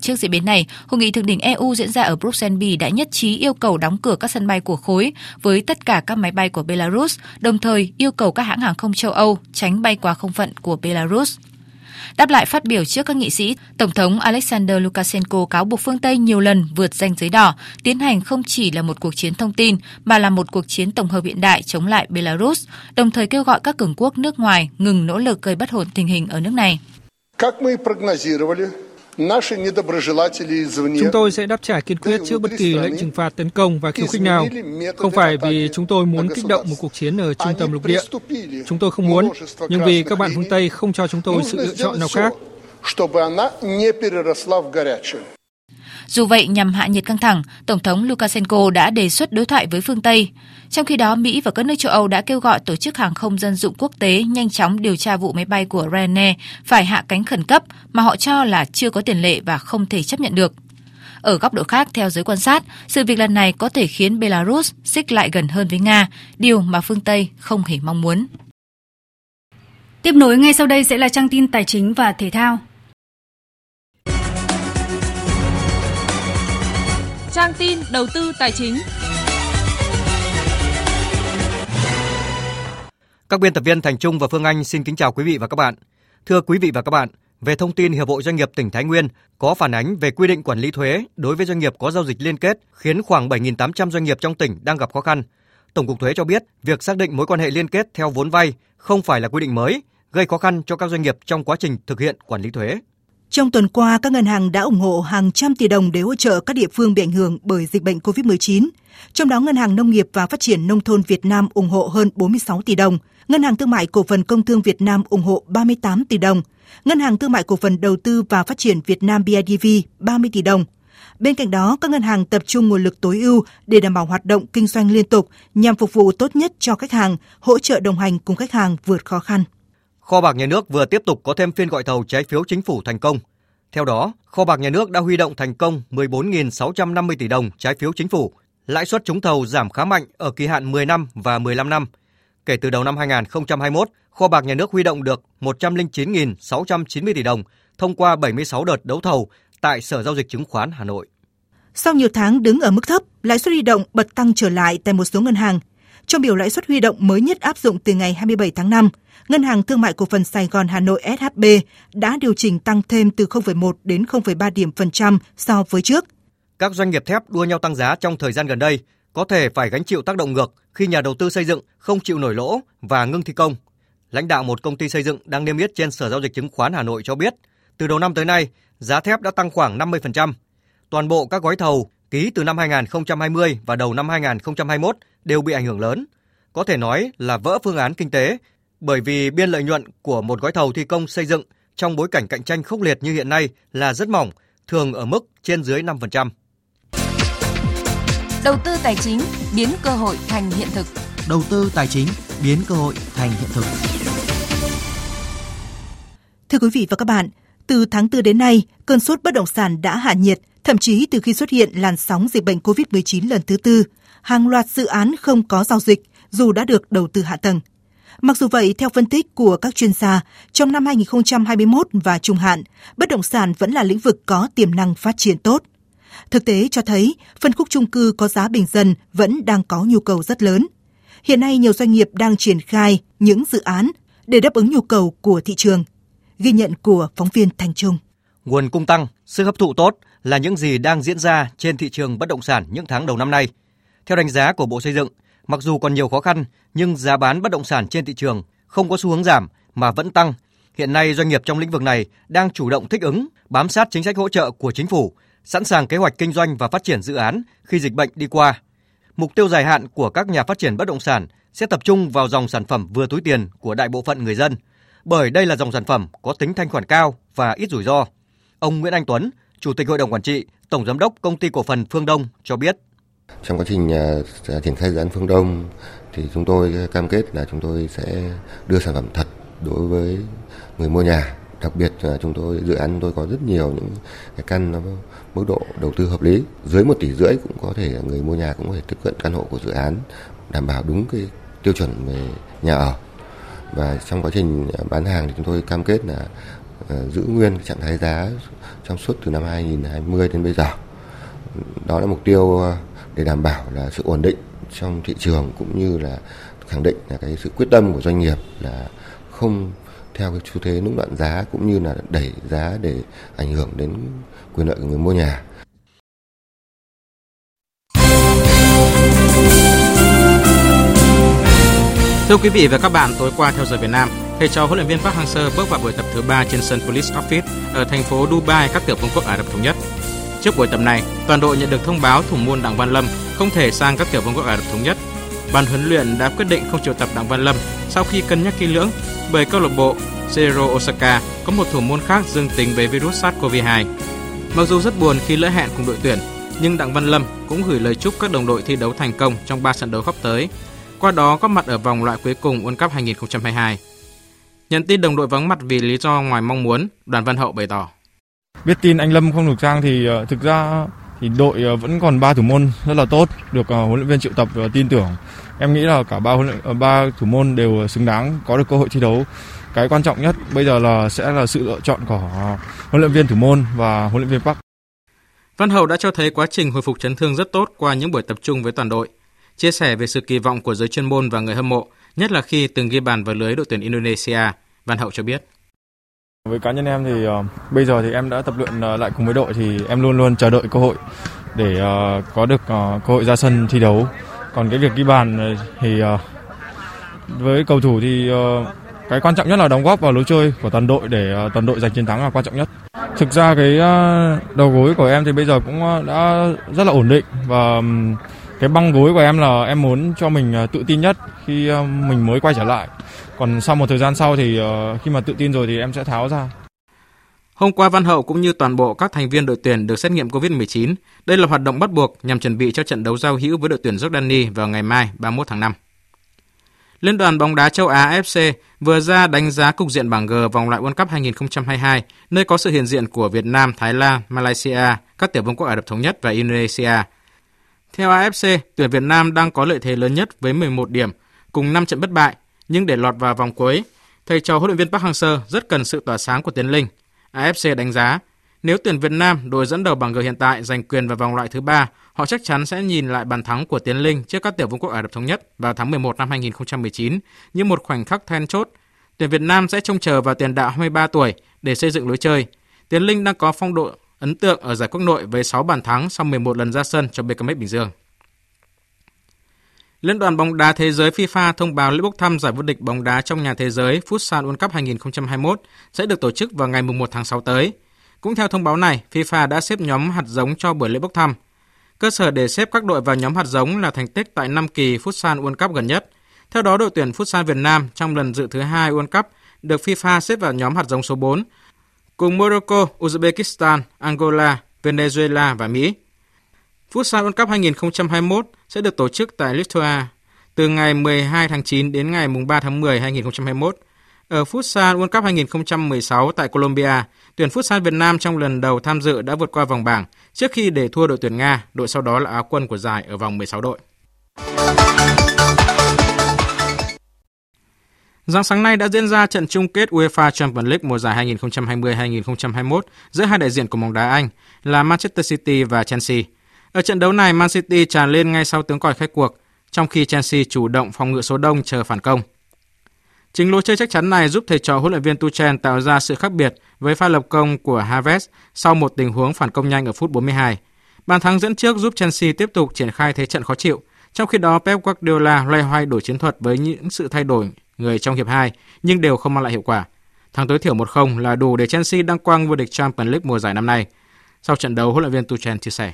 Trước diễn biến này, hội nghị thượng đỉnh EU diễn ra ở Bruxelles Bỉ đã nhất trí yêu cầu đóng cửa các sân bay của khối với tất cả các máy bay của Belarus, đồng thời yêu cầu các hãng hàng không châu Âu tránh bay qua không phận của Belarus. Đáp lại phát biểu trước các nghị sĩ, Tổng thống Alexander Lukashenko cáo buộc phương Tây nhiều lần vượt ranh giới đỏ, tiến hành không chỉ là một cuộc chiến thông tin mà là một cuộc chiến tổng hợp hiện đại chống lại Belarus, đồng thời kêu gọi các cường quốc nước ngoài ngừng nỗ lực gây bất ổn tình hình ở nước này. Chúng tôi sẽ đáp trả kiên quyết trước bất kỳ lệnh trừng phạt tấn công và khiêu khích nào. Không phải vì chúng tôi muốn kích động một cuộc chiến ở trung tâm lục địa. Chúng tôi không muốn, nhưng vì các bạn phương Tây không cho chúng tôi sự lựa chọn nào khác. Dù vậy, nhằm hạ nhiệt căng thẳng, Tổng thống Lukashenko đã đề xuất đối thoại với phương Tây. Trong khi đó, Mỹ và các nước châu Âu đã kêu gọi Tổ chức Hàng không Dân dụng Quốc tế nhanh chóng điều tra vụ máy bay của Ryanair phải hạ cánh khẩn cấp mà họ cho là chưa có tiền lệ và không thể chấp nhận được. Ở góc độ khác, theo giới quan sát, sự việc lần này có thể khiến Belarus xích lại gần hơn với Nga, điều mà phương Tây không hề mong muốn. Tiếp nối ngay sau đây sẽ là trang tin tài chính và thể thao. Trang tin đầu tư tài chính. Các biên tập viên Thành Trung và Phương Anh xin kính chào quý vị và các bạn. Thưa quý vị và các bạn, về thông tin Hiệp hội Doanh nghiệp tỉnh Thái Nguyên có phản ánh về quy định quản lý thuế đối với doanh nghiệp có giao dịch liên kết khiến khoảng 7.800 doanh nghiệp trong tỉnh đang gặp khó khăn. Tổng cục Thuế cho biết, việc xác định mối quan hệ liên kết theo vốn vay không phải là quy định mới, gây khó khăn cho các doanh nghiệp trong quá trình thực hiện quản lý thuế. Trong tuần qua, các ngân hàng đã ủng hộ hàng trăm tỷ đồng để hỗ trợ các địa phương bị ảnh hưởng bởi dịch bệnh COVID-19. Trong đó, Ngân hàng Nông nghiệp và Phát triển Nông thôn Việt Nam ủng hộ hơn 46 tỷ đồng, Ngân hàng Thương mại Cổ phần Công thương Việt Nam ủng hộ 38 tỷ đồng, Ngân hàng Thương mại Cổ phần Đầu tư và Phát triển Việt Nam BIDV 30 tỷ đồng. Bên cạnh đó, các ngân hàng tập trung nguồn lực tối ưu để đảm bảo hoạt động kinh doanh liên tục nhằm phục vụ tốt nhất cho khách hàng, hỗ trợ đồng hành cùng khách hàng vượt khó khăn. Kho bạc nhà nước vừa tiếp tục có thêm phiên gọi thầu trái phiếu chính phủ thành công. Theo đó, kho bạc nhà nước đã huy động thành công 14.650 tỷ đồng trái phiếu chính phủ. Lãi suất trúng thầu giảm khá mạnh ở kỳ hạn 10 năm và 15 năm. Kể từ đầu năm 2021, kho bạc nhà nước huy động được 109.690 tỷ đồng thông qua 76 đợt đấu thầu tại Sở Giao dịch Chứng khoán Hà Nội. Sau nhiều tháng đứng ở mức thấp, lãi suất huy động bật tăng trở lại tại một số ngân hàng. Trong biểu lãi suất huy động mới nhất áp dụng từ ngày 27 tháng 5, Ngân hàng Thương mại Cổ phần Sài Gòn Hà Nội SHB đã điều chỉnh tăng thêm từ 0,1 đến 0,3 điểm phần trăm so với trước. Các doanh nghiệp thép đua nhau tăng giá trong thời gian gần đây có thể phải gánh chịu tác động ngược khi nhà đầu tư xây dựng không chịu nổi lỗ và ngưng thi công. Lãnh đạo một công ty xây dựng đang niêm yết trên Sở Giao dịch Chứng khoán Hà Nội cho biết, từ đầu năm tới nay, giá thép đã tăng khoảng 50%. Toàn bộ các gói thầu ký từ năm 2020 và đầu năm 2021 đều bị ảnh hưởng lớn. Có thể nói là vỡ phương án kinh tế bởi vì biên lợi nhuận của một gói thầu thi công xây dựng trong bối cảnh cạnh tranh khốc liệt như hiện nay là rất mỏng, thường ở mức trên dưới 5%. Đầu tư tài chính biến cơ hội thành hiện thực. Đầu tư tài chính biến cơ hội thành hiện thực. Thưa quý vị và các bạn, từ tháng 4 đến nay, cơn sốt bất động sản đã hạ nhiệt, thậm chí từ khi xuất hiện làn sóng dịch bệnh COVID-19 lần thứ tư, hàng loạt dự án không có giao dịch dù đã được đầu tư hạ tầng. Mặc dù vậy, theo phân tích của các chuyên gia, trong năm 2021 và trung hạn, bất động sản vẫn là lĩnh vực có tiềm năng phát triển tốt. Thực tế cho thấy, phân khúc trung cư có giá bình dân vẫn đang có nhu cầu rất lớn. Hiện nay nhiều doanh nghiệp đang triển khai những dự án để đáp ứng nhu cầu của thị trường. Ghi nhận của phóng viên Thành Trung. Nguồn cung tăng, sức hấp thụ tốt là những gì đang diễn ra trên thị trường bất động sản những tháng đầu năm nay. Theo đánh giá của Bộ Xây dựng, mặc dù còn nhiều khó khăn nhưng giá bán bất động sản trên thị trường không có xu hướng giảm mà vẫn tăng. Hiện nay doanh nghiệp trong lĩnh vực này đang chủ động thích ứng, bám sát chính sách hỗ trợ của chính phủ, sẵn sàng kế hoạch kinh doanh và phát triển dự án khi dịch bệnh đi qua. Mục tiêu dài hạn của các nhà phát triển bất động sản sẽ tập trung vào dòng sản phẩm vừa túi tiền của đại bộ phận người dân, bởi đây là dòng sản phẩm có tính thanh khoản cao và ít rủi ro. Ông Nguyễn Anh Tuấn, Chủ tịch Hội đồng Quản trị, Tổng Giám đốc Công ty Cổ phần Phương Đông cho biết. Trong quá trình uh, triển khai dự án Phương Đông thì chúng tôi cam kết là chúng tôi sẽ đưa sản phẩm thật đối với người mua nhà. Đặc biệt là chúng tôi dự án chúng tôi có rất nhiều những cái căn nó mức độ đầu tư hợp lý. Dưới một tỷ rưỡi cũng có thể người mua nhà cũng có thể tiếp cận căn hộ của dự án đảm bảo đúng cái tiêu chuẩn về nhà ở. Và trong quá trình à, bán hàng thì chúng tôi cam kết là giữ nguyên trạng thái giá trong suốt từ năm 2020 đến bây giờ. Đó là mục tiêu để đảm bảo là sự ổn định trong thị trường cũng như là khẳng định là cái sự quyết tâm của doanh nghiệp là không theo cái xu thế nũng đoạn giá cũng như là đẩy giá để ảnh hưởng đến quyền lợi của người mua nhà. Thưa quý vị và các bạn, tối qua theo giờ Việt Nam, thầy trò huấn luyện viên Park Hang-seo bước vào buổi tập thứ 3 trên sân Police Office ở thành phố Dubai, các tiểu vương quốc Ả Rập thống nhất. Trước buổi tập này, toàn đội nhận được thông báo thủ môn Đặng Văn Lâm không thể sang các tiểu vương quốc Ả Rập thống nhất. Ban huấn luyện đã quyết định không triệu tập Đặng Văn Lâm sau khi cân nhắc kỹ lưỡng bởi câu lạc bộ Zero Osaka có một thủ môn khác dương tính với virus SARS-CoV-2. Mặc dù rất buồn khi lỡ hẹn cùng đội tuyển, nhưng Đặng Văn Lâm cũng gửi lời chúc các đồng đội thi đấu thành công trong 3 trận đấu sắp tới, qua đó góp mặt ở vòng loại cuối cùng World Cup 2022. Nhận tin đồng đội vắng mặt vì lý do ngoài mong muốn, Đoàn Văn Hậu bày tỏ. Biết tin anh Lâm không được sang thì uh, thực ra thì đội uh, vẫn còn ba thủ môn rất là tốt, được uh, huấn luyện viên triệu tập và tin tưởng. Em nghĩ là cả ba huấn luyện, ba thủ môn đều xứng đáng có được cơ hội thi đấu. Cái quan trọng nhất bây giờ là sẽ là sự lựa chọn của huấn luyện viên thủ môn và huấn luyện viên Park. Văn Hậu đã cho thấy quá trình hồi phục chấn thương rất tốt qua những buổi tập trung với toàn đội. Chia sẻ về sự kỳ vọng của giới chuyên môn và người hâm mộ, nhất là khi từng ghi bàn vào lưới đội tuyển Indonesia, Văn Hậu cho biết. Với cá nhân em thì uh, bây giờ thì em đã tập luyện uh, lại cùng với đội thì em luôn luôn chờ đợi cơ hội để uh, có được uh, cơ hội ra sân thi đấu. Còn cái việc ghi bàn thì uh, với cầu thủ thì uh, cái quan trọng nhất là đóng góp vào lối chơi của toàn đội để uh, toàn đội giành chiến thắng là quan trọng nhất. Thực ra cái uh, đầu gối của em thì bây giờ cũng uh, đã rất là ổn định và um, cái băng gối của em là em muốn cho mình ờ, tự tin nhất khi ờ, mình mới quay trở lại còn sau một thời gian sau thì ờ, khi mà tự tin rồi thì em sẽ tháo ra. Hôm qua Văn Hậu cũng như toàn bộ các thành viên đội tuyển được xét nghiệm COVID-19. Đây là hoạt động bắt buộc nhằm chuẩn bị cho trận đấu giao hữu với đội tuyển Jordani vào ngày mai 31 tháng 5. Liên đoàn bóng đá châu Á AFC vừa ra đánh giá cục diện bảng G vòng loại World Cup 2022, nơi có sự hiện diện của Việt Nam, Thái Lan, Malaysia, các tiểu vương quốc Ả Rập Thống Nhất và Indonesia. Theo AFC, tuyển Việt Nam đang có lợi thế lớn nhất với 11 điểm, cùng 5 trận bất bại, nhưng để lọt vào vòng cuối, thầy trò huấn luyện viên Park Hang-seo rất cần sự tỏa sáng của Tiến Linh. AFC đánh giá, nếu tuyển Việt Nam đội dẫn đầu bảng G hiện tại giành quyền vào vòng loại thứ ba, họ chắc chắn sẽ nhìn lại bàn thắng của Tiến Linh trước các tiểu vương quốc Ả Rập thống nhất vào tháng 11 năm 2019 như một khoảnh khắc then chốt. Tuyển Việt Nam sẽ trông chờ vào tiền đạo 23 tuổi để xây dựng lối chơi. Tiến Linh đang có phong độ ấn tượng ở giải quốc nội với 6 bàn thắng sau 11 lần ra sân cho BKM Bình Dương. Liên đoàn bóng đá thế giới FIFA thông báo lễ bốc thăm giải vô địch bóng đá trong nhà thế giới Futsal World Cup 2021 sẽ được tổ chức vào ngày 1 tháng 6 tới. Cũng theo thông báo này, FIFA đã xếp nhóm hạt giống cho buổi lễ bốc thăm. Cơ sở để xếp các đội vào nhóm hạt giống là thành tích tại 5 kỳ Futsal World Cup gần nhất. Theo đó, đội tuyển Futsal Việt Nam trong lần dự thứ hai World Cup được FIFA xếp vào nhóm hạt giống số 4, cùng Morocco, Uzbekistan, Angola, Venezuela và Mỹ. Futsal World Cup 2021 sẽ được tổ chức tại Lithuania từ ngày 12 tháng 9 đến ngày 3 tháng 10 2021. Ở Futsal World Cup 2016 tại Colombia, tuyển Futsal Việt Nam trong lần đầu tham dự đã vượt qua vòng bảng trước khi để thua đội tuyển Nga, đội sau đó là áo quân của giải ở vòng 16 đội. Giáng sáng nay đã diễn ra trận chung kết UEFA Champions League mùa giải 2020-2021 giữa hai đại diện của bóng đá Anh là Manchester City và Chelsea. Ở trận đấu này, Man City tràn lên ngay sau tiếng còi khai cuộc, trong khi Chelsea chủ động phòng ngự số đông chờ phản công. Chính lối chơi chắc chắn này giúp thầy trò huấn luyện viên Tuchel tạo ra sự khác biệt với pha lập công của Havertz sau một tình huống phản công nhanh ở phút 42. Bàn thắng dẫn trước giúp Chelsea tiếp tục triển khai thế trận khó chịu, trong khi đó Pep Guardiola loay hoay đổi chiến thuật với những sự thay đổi người trong hiệp 2 nhưng đều không mang lại hiệu quả. Thắng tối thiểu 1-0 là đủ để Chelsea đăng quang vô địch Champions League mùa giải năm nay. Sau trận đấu, huấn luyện viên Tuchel chia sẻ.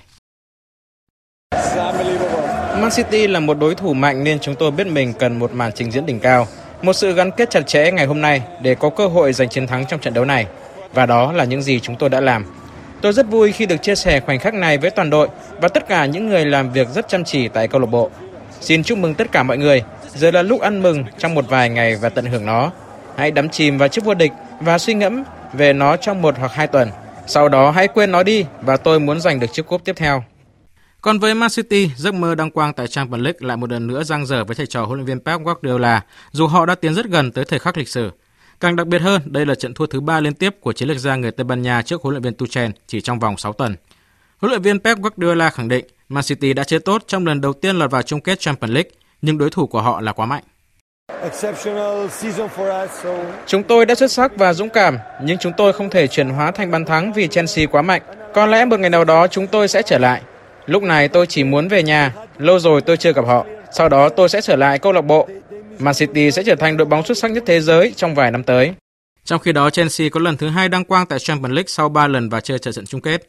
Man City là một đối thủ mạnh nên chúng tôi biết mình cần một màn trình diễn đỉnh cao, một sự gắn kết chặt chẽ ngày hôm nay để có cơ hội giành chiến thắng trong trận đấu này. Và đó là những gì chúng tôi đã làm. Tôi rất vui khi được chia sẻ khoảnh khắc này với toàn đội và tất cả những người làm việc rất chăm chỉ tại câu lạc bộ. Xin chúc mừng tất cả mọi người. Giờ là lúc ăn mừng trong một vài ngày và tận hưởng nó. Hãy đắm chìm vào chức vô địch và suy ngẫm về nó trong một hoặc hai tuần. Sau đó hãy quên nó đi và tôi muốn giành được chiếc cúp tiếp theo. Còn với Man City, giấc mơ đăng quang tại Champions League lại một lần nữa giang dở với thầy trò huấn luyện viên Pep Guardiola, dù họ đã tiến rất gần tới thời khắc lịch sử. Càng đặc biệt hơn, đây là trận thua thứ ba liên tiếp của chiến lược gia người Tây Ban Nha trước huấn luyện viên Tuchel chỉ trong vòng 6 tuần. Huấn luyện viên Pep Guardiola khẳng định Man City đã chơi tốt trong lần đầu tiên lọt vào chung kết Champions League, nhưng đối thủ của họ là quá mạnh. Chúng tôi đã xuất sắc và dũng cảm, nhưng chúng tôi không thể chuyển hóa thành bàn thắng vì Chelsea quá mạnh. Có lẽ một ngày nào đó chúng tôi sẽ trở lại. Lúc này tôi chỉ muốn về nhà, lâu rồi tôi chưa gặp họ. Sau đó tôi sẽ trở lại câu lạc bộ. Man City sẽ trở thành đội bóng xuất sắc nhất thế giới trong vài năm tới. Trong khi đó, Chelsea có lần thứ hai đăng quang tại Champions League sau 3 lần và chơi trận trận chung kết.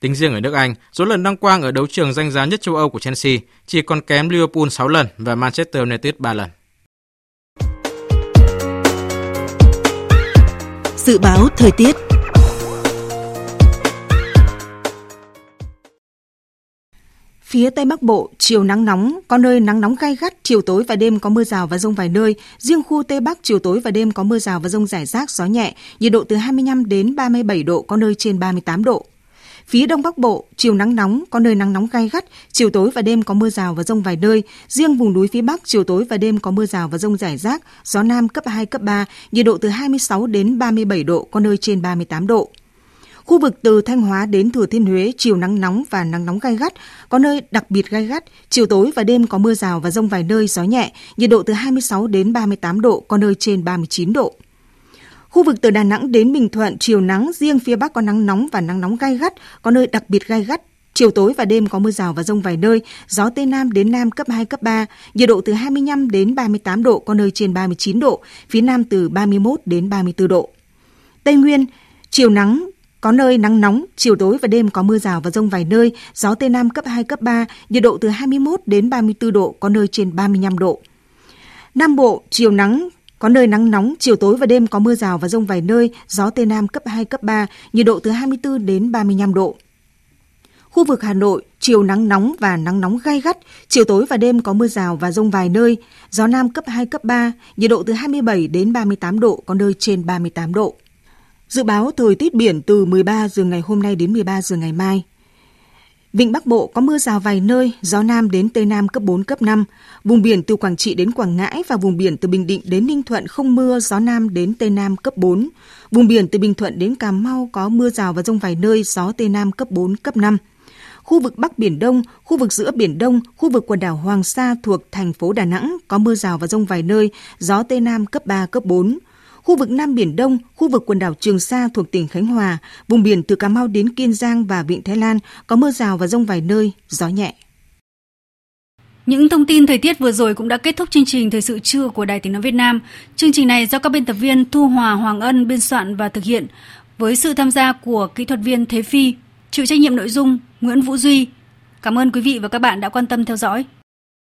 Tính riêng ở nước Anh, số lần đăng quang ở đấu trường danh giá nhất châu Âu của Chelsea chỉ còn kém Liverpool 6 lần và Manchester United 3 lần. Dự báo thời tiết Phía Tây Bắc Bộ, chiều nắng nóng, có nơi nắng nóng gai gắt, chiều tối và đêm có mưa rào và rông vài nơi. Riêng khu Tây Bắc, chiều tối và đêm có mưa rào và rông rải rác, gió nhẹ, nhiệt độ từ 25 đến 37 độ, có nơi trên 38 độ. Phía Đông Bắc Bộ, chiều nắng nóng, có nơi nắng nóng gai gắt, chiều tối và đêm có mưa rào và rông vài nơi. Riêng vùng núi phía Bắc, chiều tối và đêm có mưa rào và rông rải rác, gió Nam cấp 2, cấp 3, nhiệt độ từ 26 đến 37 độ, có nơi trên 38 độ. Khu vực từ Thanh Hóa đến Thừa Thiên Huế chiều nắng nóng và nắng nóng gai gắt, có nơi đặc biệt gai gắt, chiều tối và đêm có mưa rào và rông vài nơi, gió nhẹ, nhiệt độ từ 26 đến 38 độ, có nơi trên 39 độ. Khu vực từ Đà Nẵng đến Bình Thuận chiều nắng, riêng phía Bắc có nắng nóng và nắng nóng gai gắt, có nơi đặc biệt gai gắt, Chiều tối và đêm có mưa rào và rông vài nơi, gió Tây Nam đến Nam cấp 2, cấp 3, nhiệt độ từ 25 đến 38 độ, có nơi trên 39 độ, phía Nam từ 31 đến 34 độ. Tây Nguyên, chiều nắng, có nơi nắng nóng, chiều tối và đêm có mưa rào và rông vài nơi, gió Tây Nam cấp 2, cấp 3, nhiệt độ từ 21 đến 34 độ, có nơi trên 35 độ. Nam Bộ, chiều nắng, có nơi nắng nóng, chiều tối và đêm có mưa rào và rông vài nơi, gió Tây Nam cấp 2, cấp 3, nhiệt độ từ 24 đến 35 độ. Khu vực Hà Nội, chiều nắng nóng và nắng nóng gai gắt, chiều tối và đêm có mưa rào và rông vài nơi, gió Nam cấp 2, cấp 3, nhiệt độ từ 27 đến 38 độ, có nơi trên 38 độ. Dự báo thời tiết biển từ 13 giờ ngày hôm nay đến 13 giờ ngày mai. Vịnh Bắc Bộ có mưa rào vài nơi, gió Nam đến Tây Nam cấp 4, cấp 5. Vùng biển từ Quảng Trị đến Quảng Ngãi và vùng biển từ Bình Định đến Ninh Thuận không mưa, gió Nam đến Tây Nam cấp 4. Vùng biển từ Bình Thuận đến Cà Mau có mưa rào và rông vài nơi, gió Tây Nam cấp 4, cấp 5 khu vực Bắc Biển Đông, khu vực giữa Biển Đông, khu vực quần đảo Hoàng Sa thuộc thành phố Đà Nẵng có mưa rào và rông vài nơi, gió Tây Nam cấp 3, cấp 4. Khu vực Nam Biển Đông, khu vực quần đảo Trường Sa thuộc tỉnh Khánh Hòa, vùng biển từ Cà Mau đến Kiên Giang và Vịnh Thái Lan có mưa rào và rông vài nơi, gió nhẹ. Những thông tin thời tiết vừa rồi cũng đã kết thúc chương trình Thời sự trưa của Đài Tiếng Nói Việt Nam. Chương trình này do các biên tập viên Thu Hòa Hoàng Ân biên soạn và thực hiện với sự tham gia của kỹ thuật viên Thế Phi, chịu trách nhiệm nội dung Nguyễn Vũ Duy. Cảm ơn quý vị và các bạn đã quan tâm theo dõi.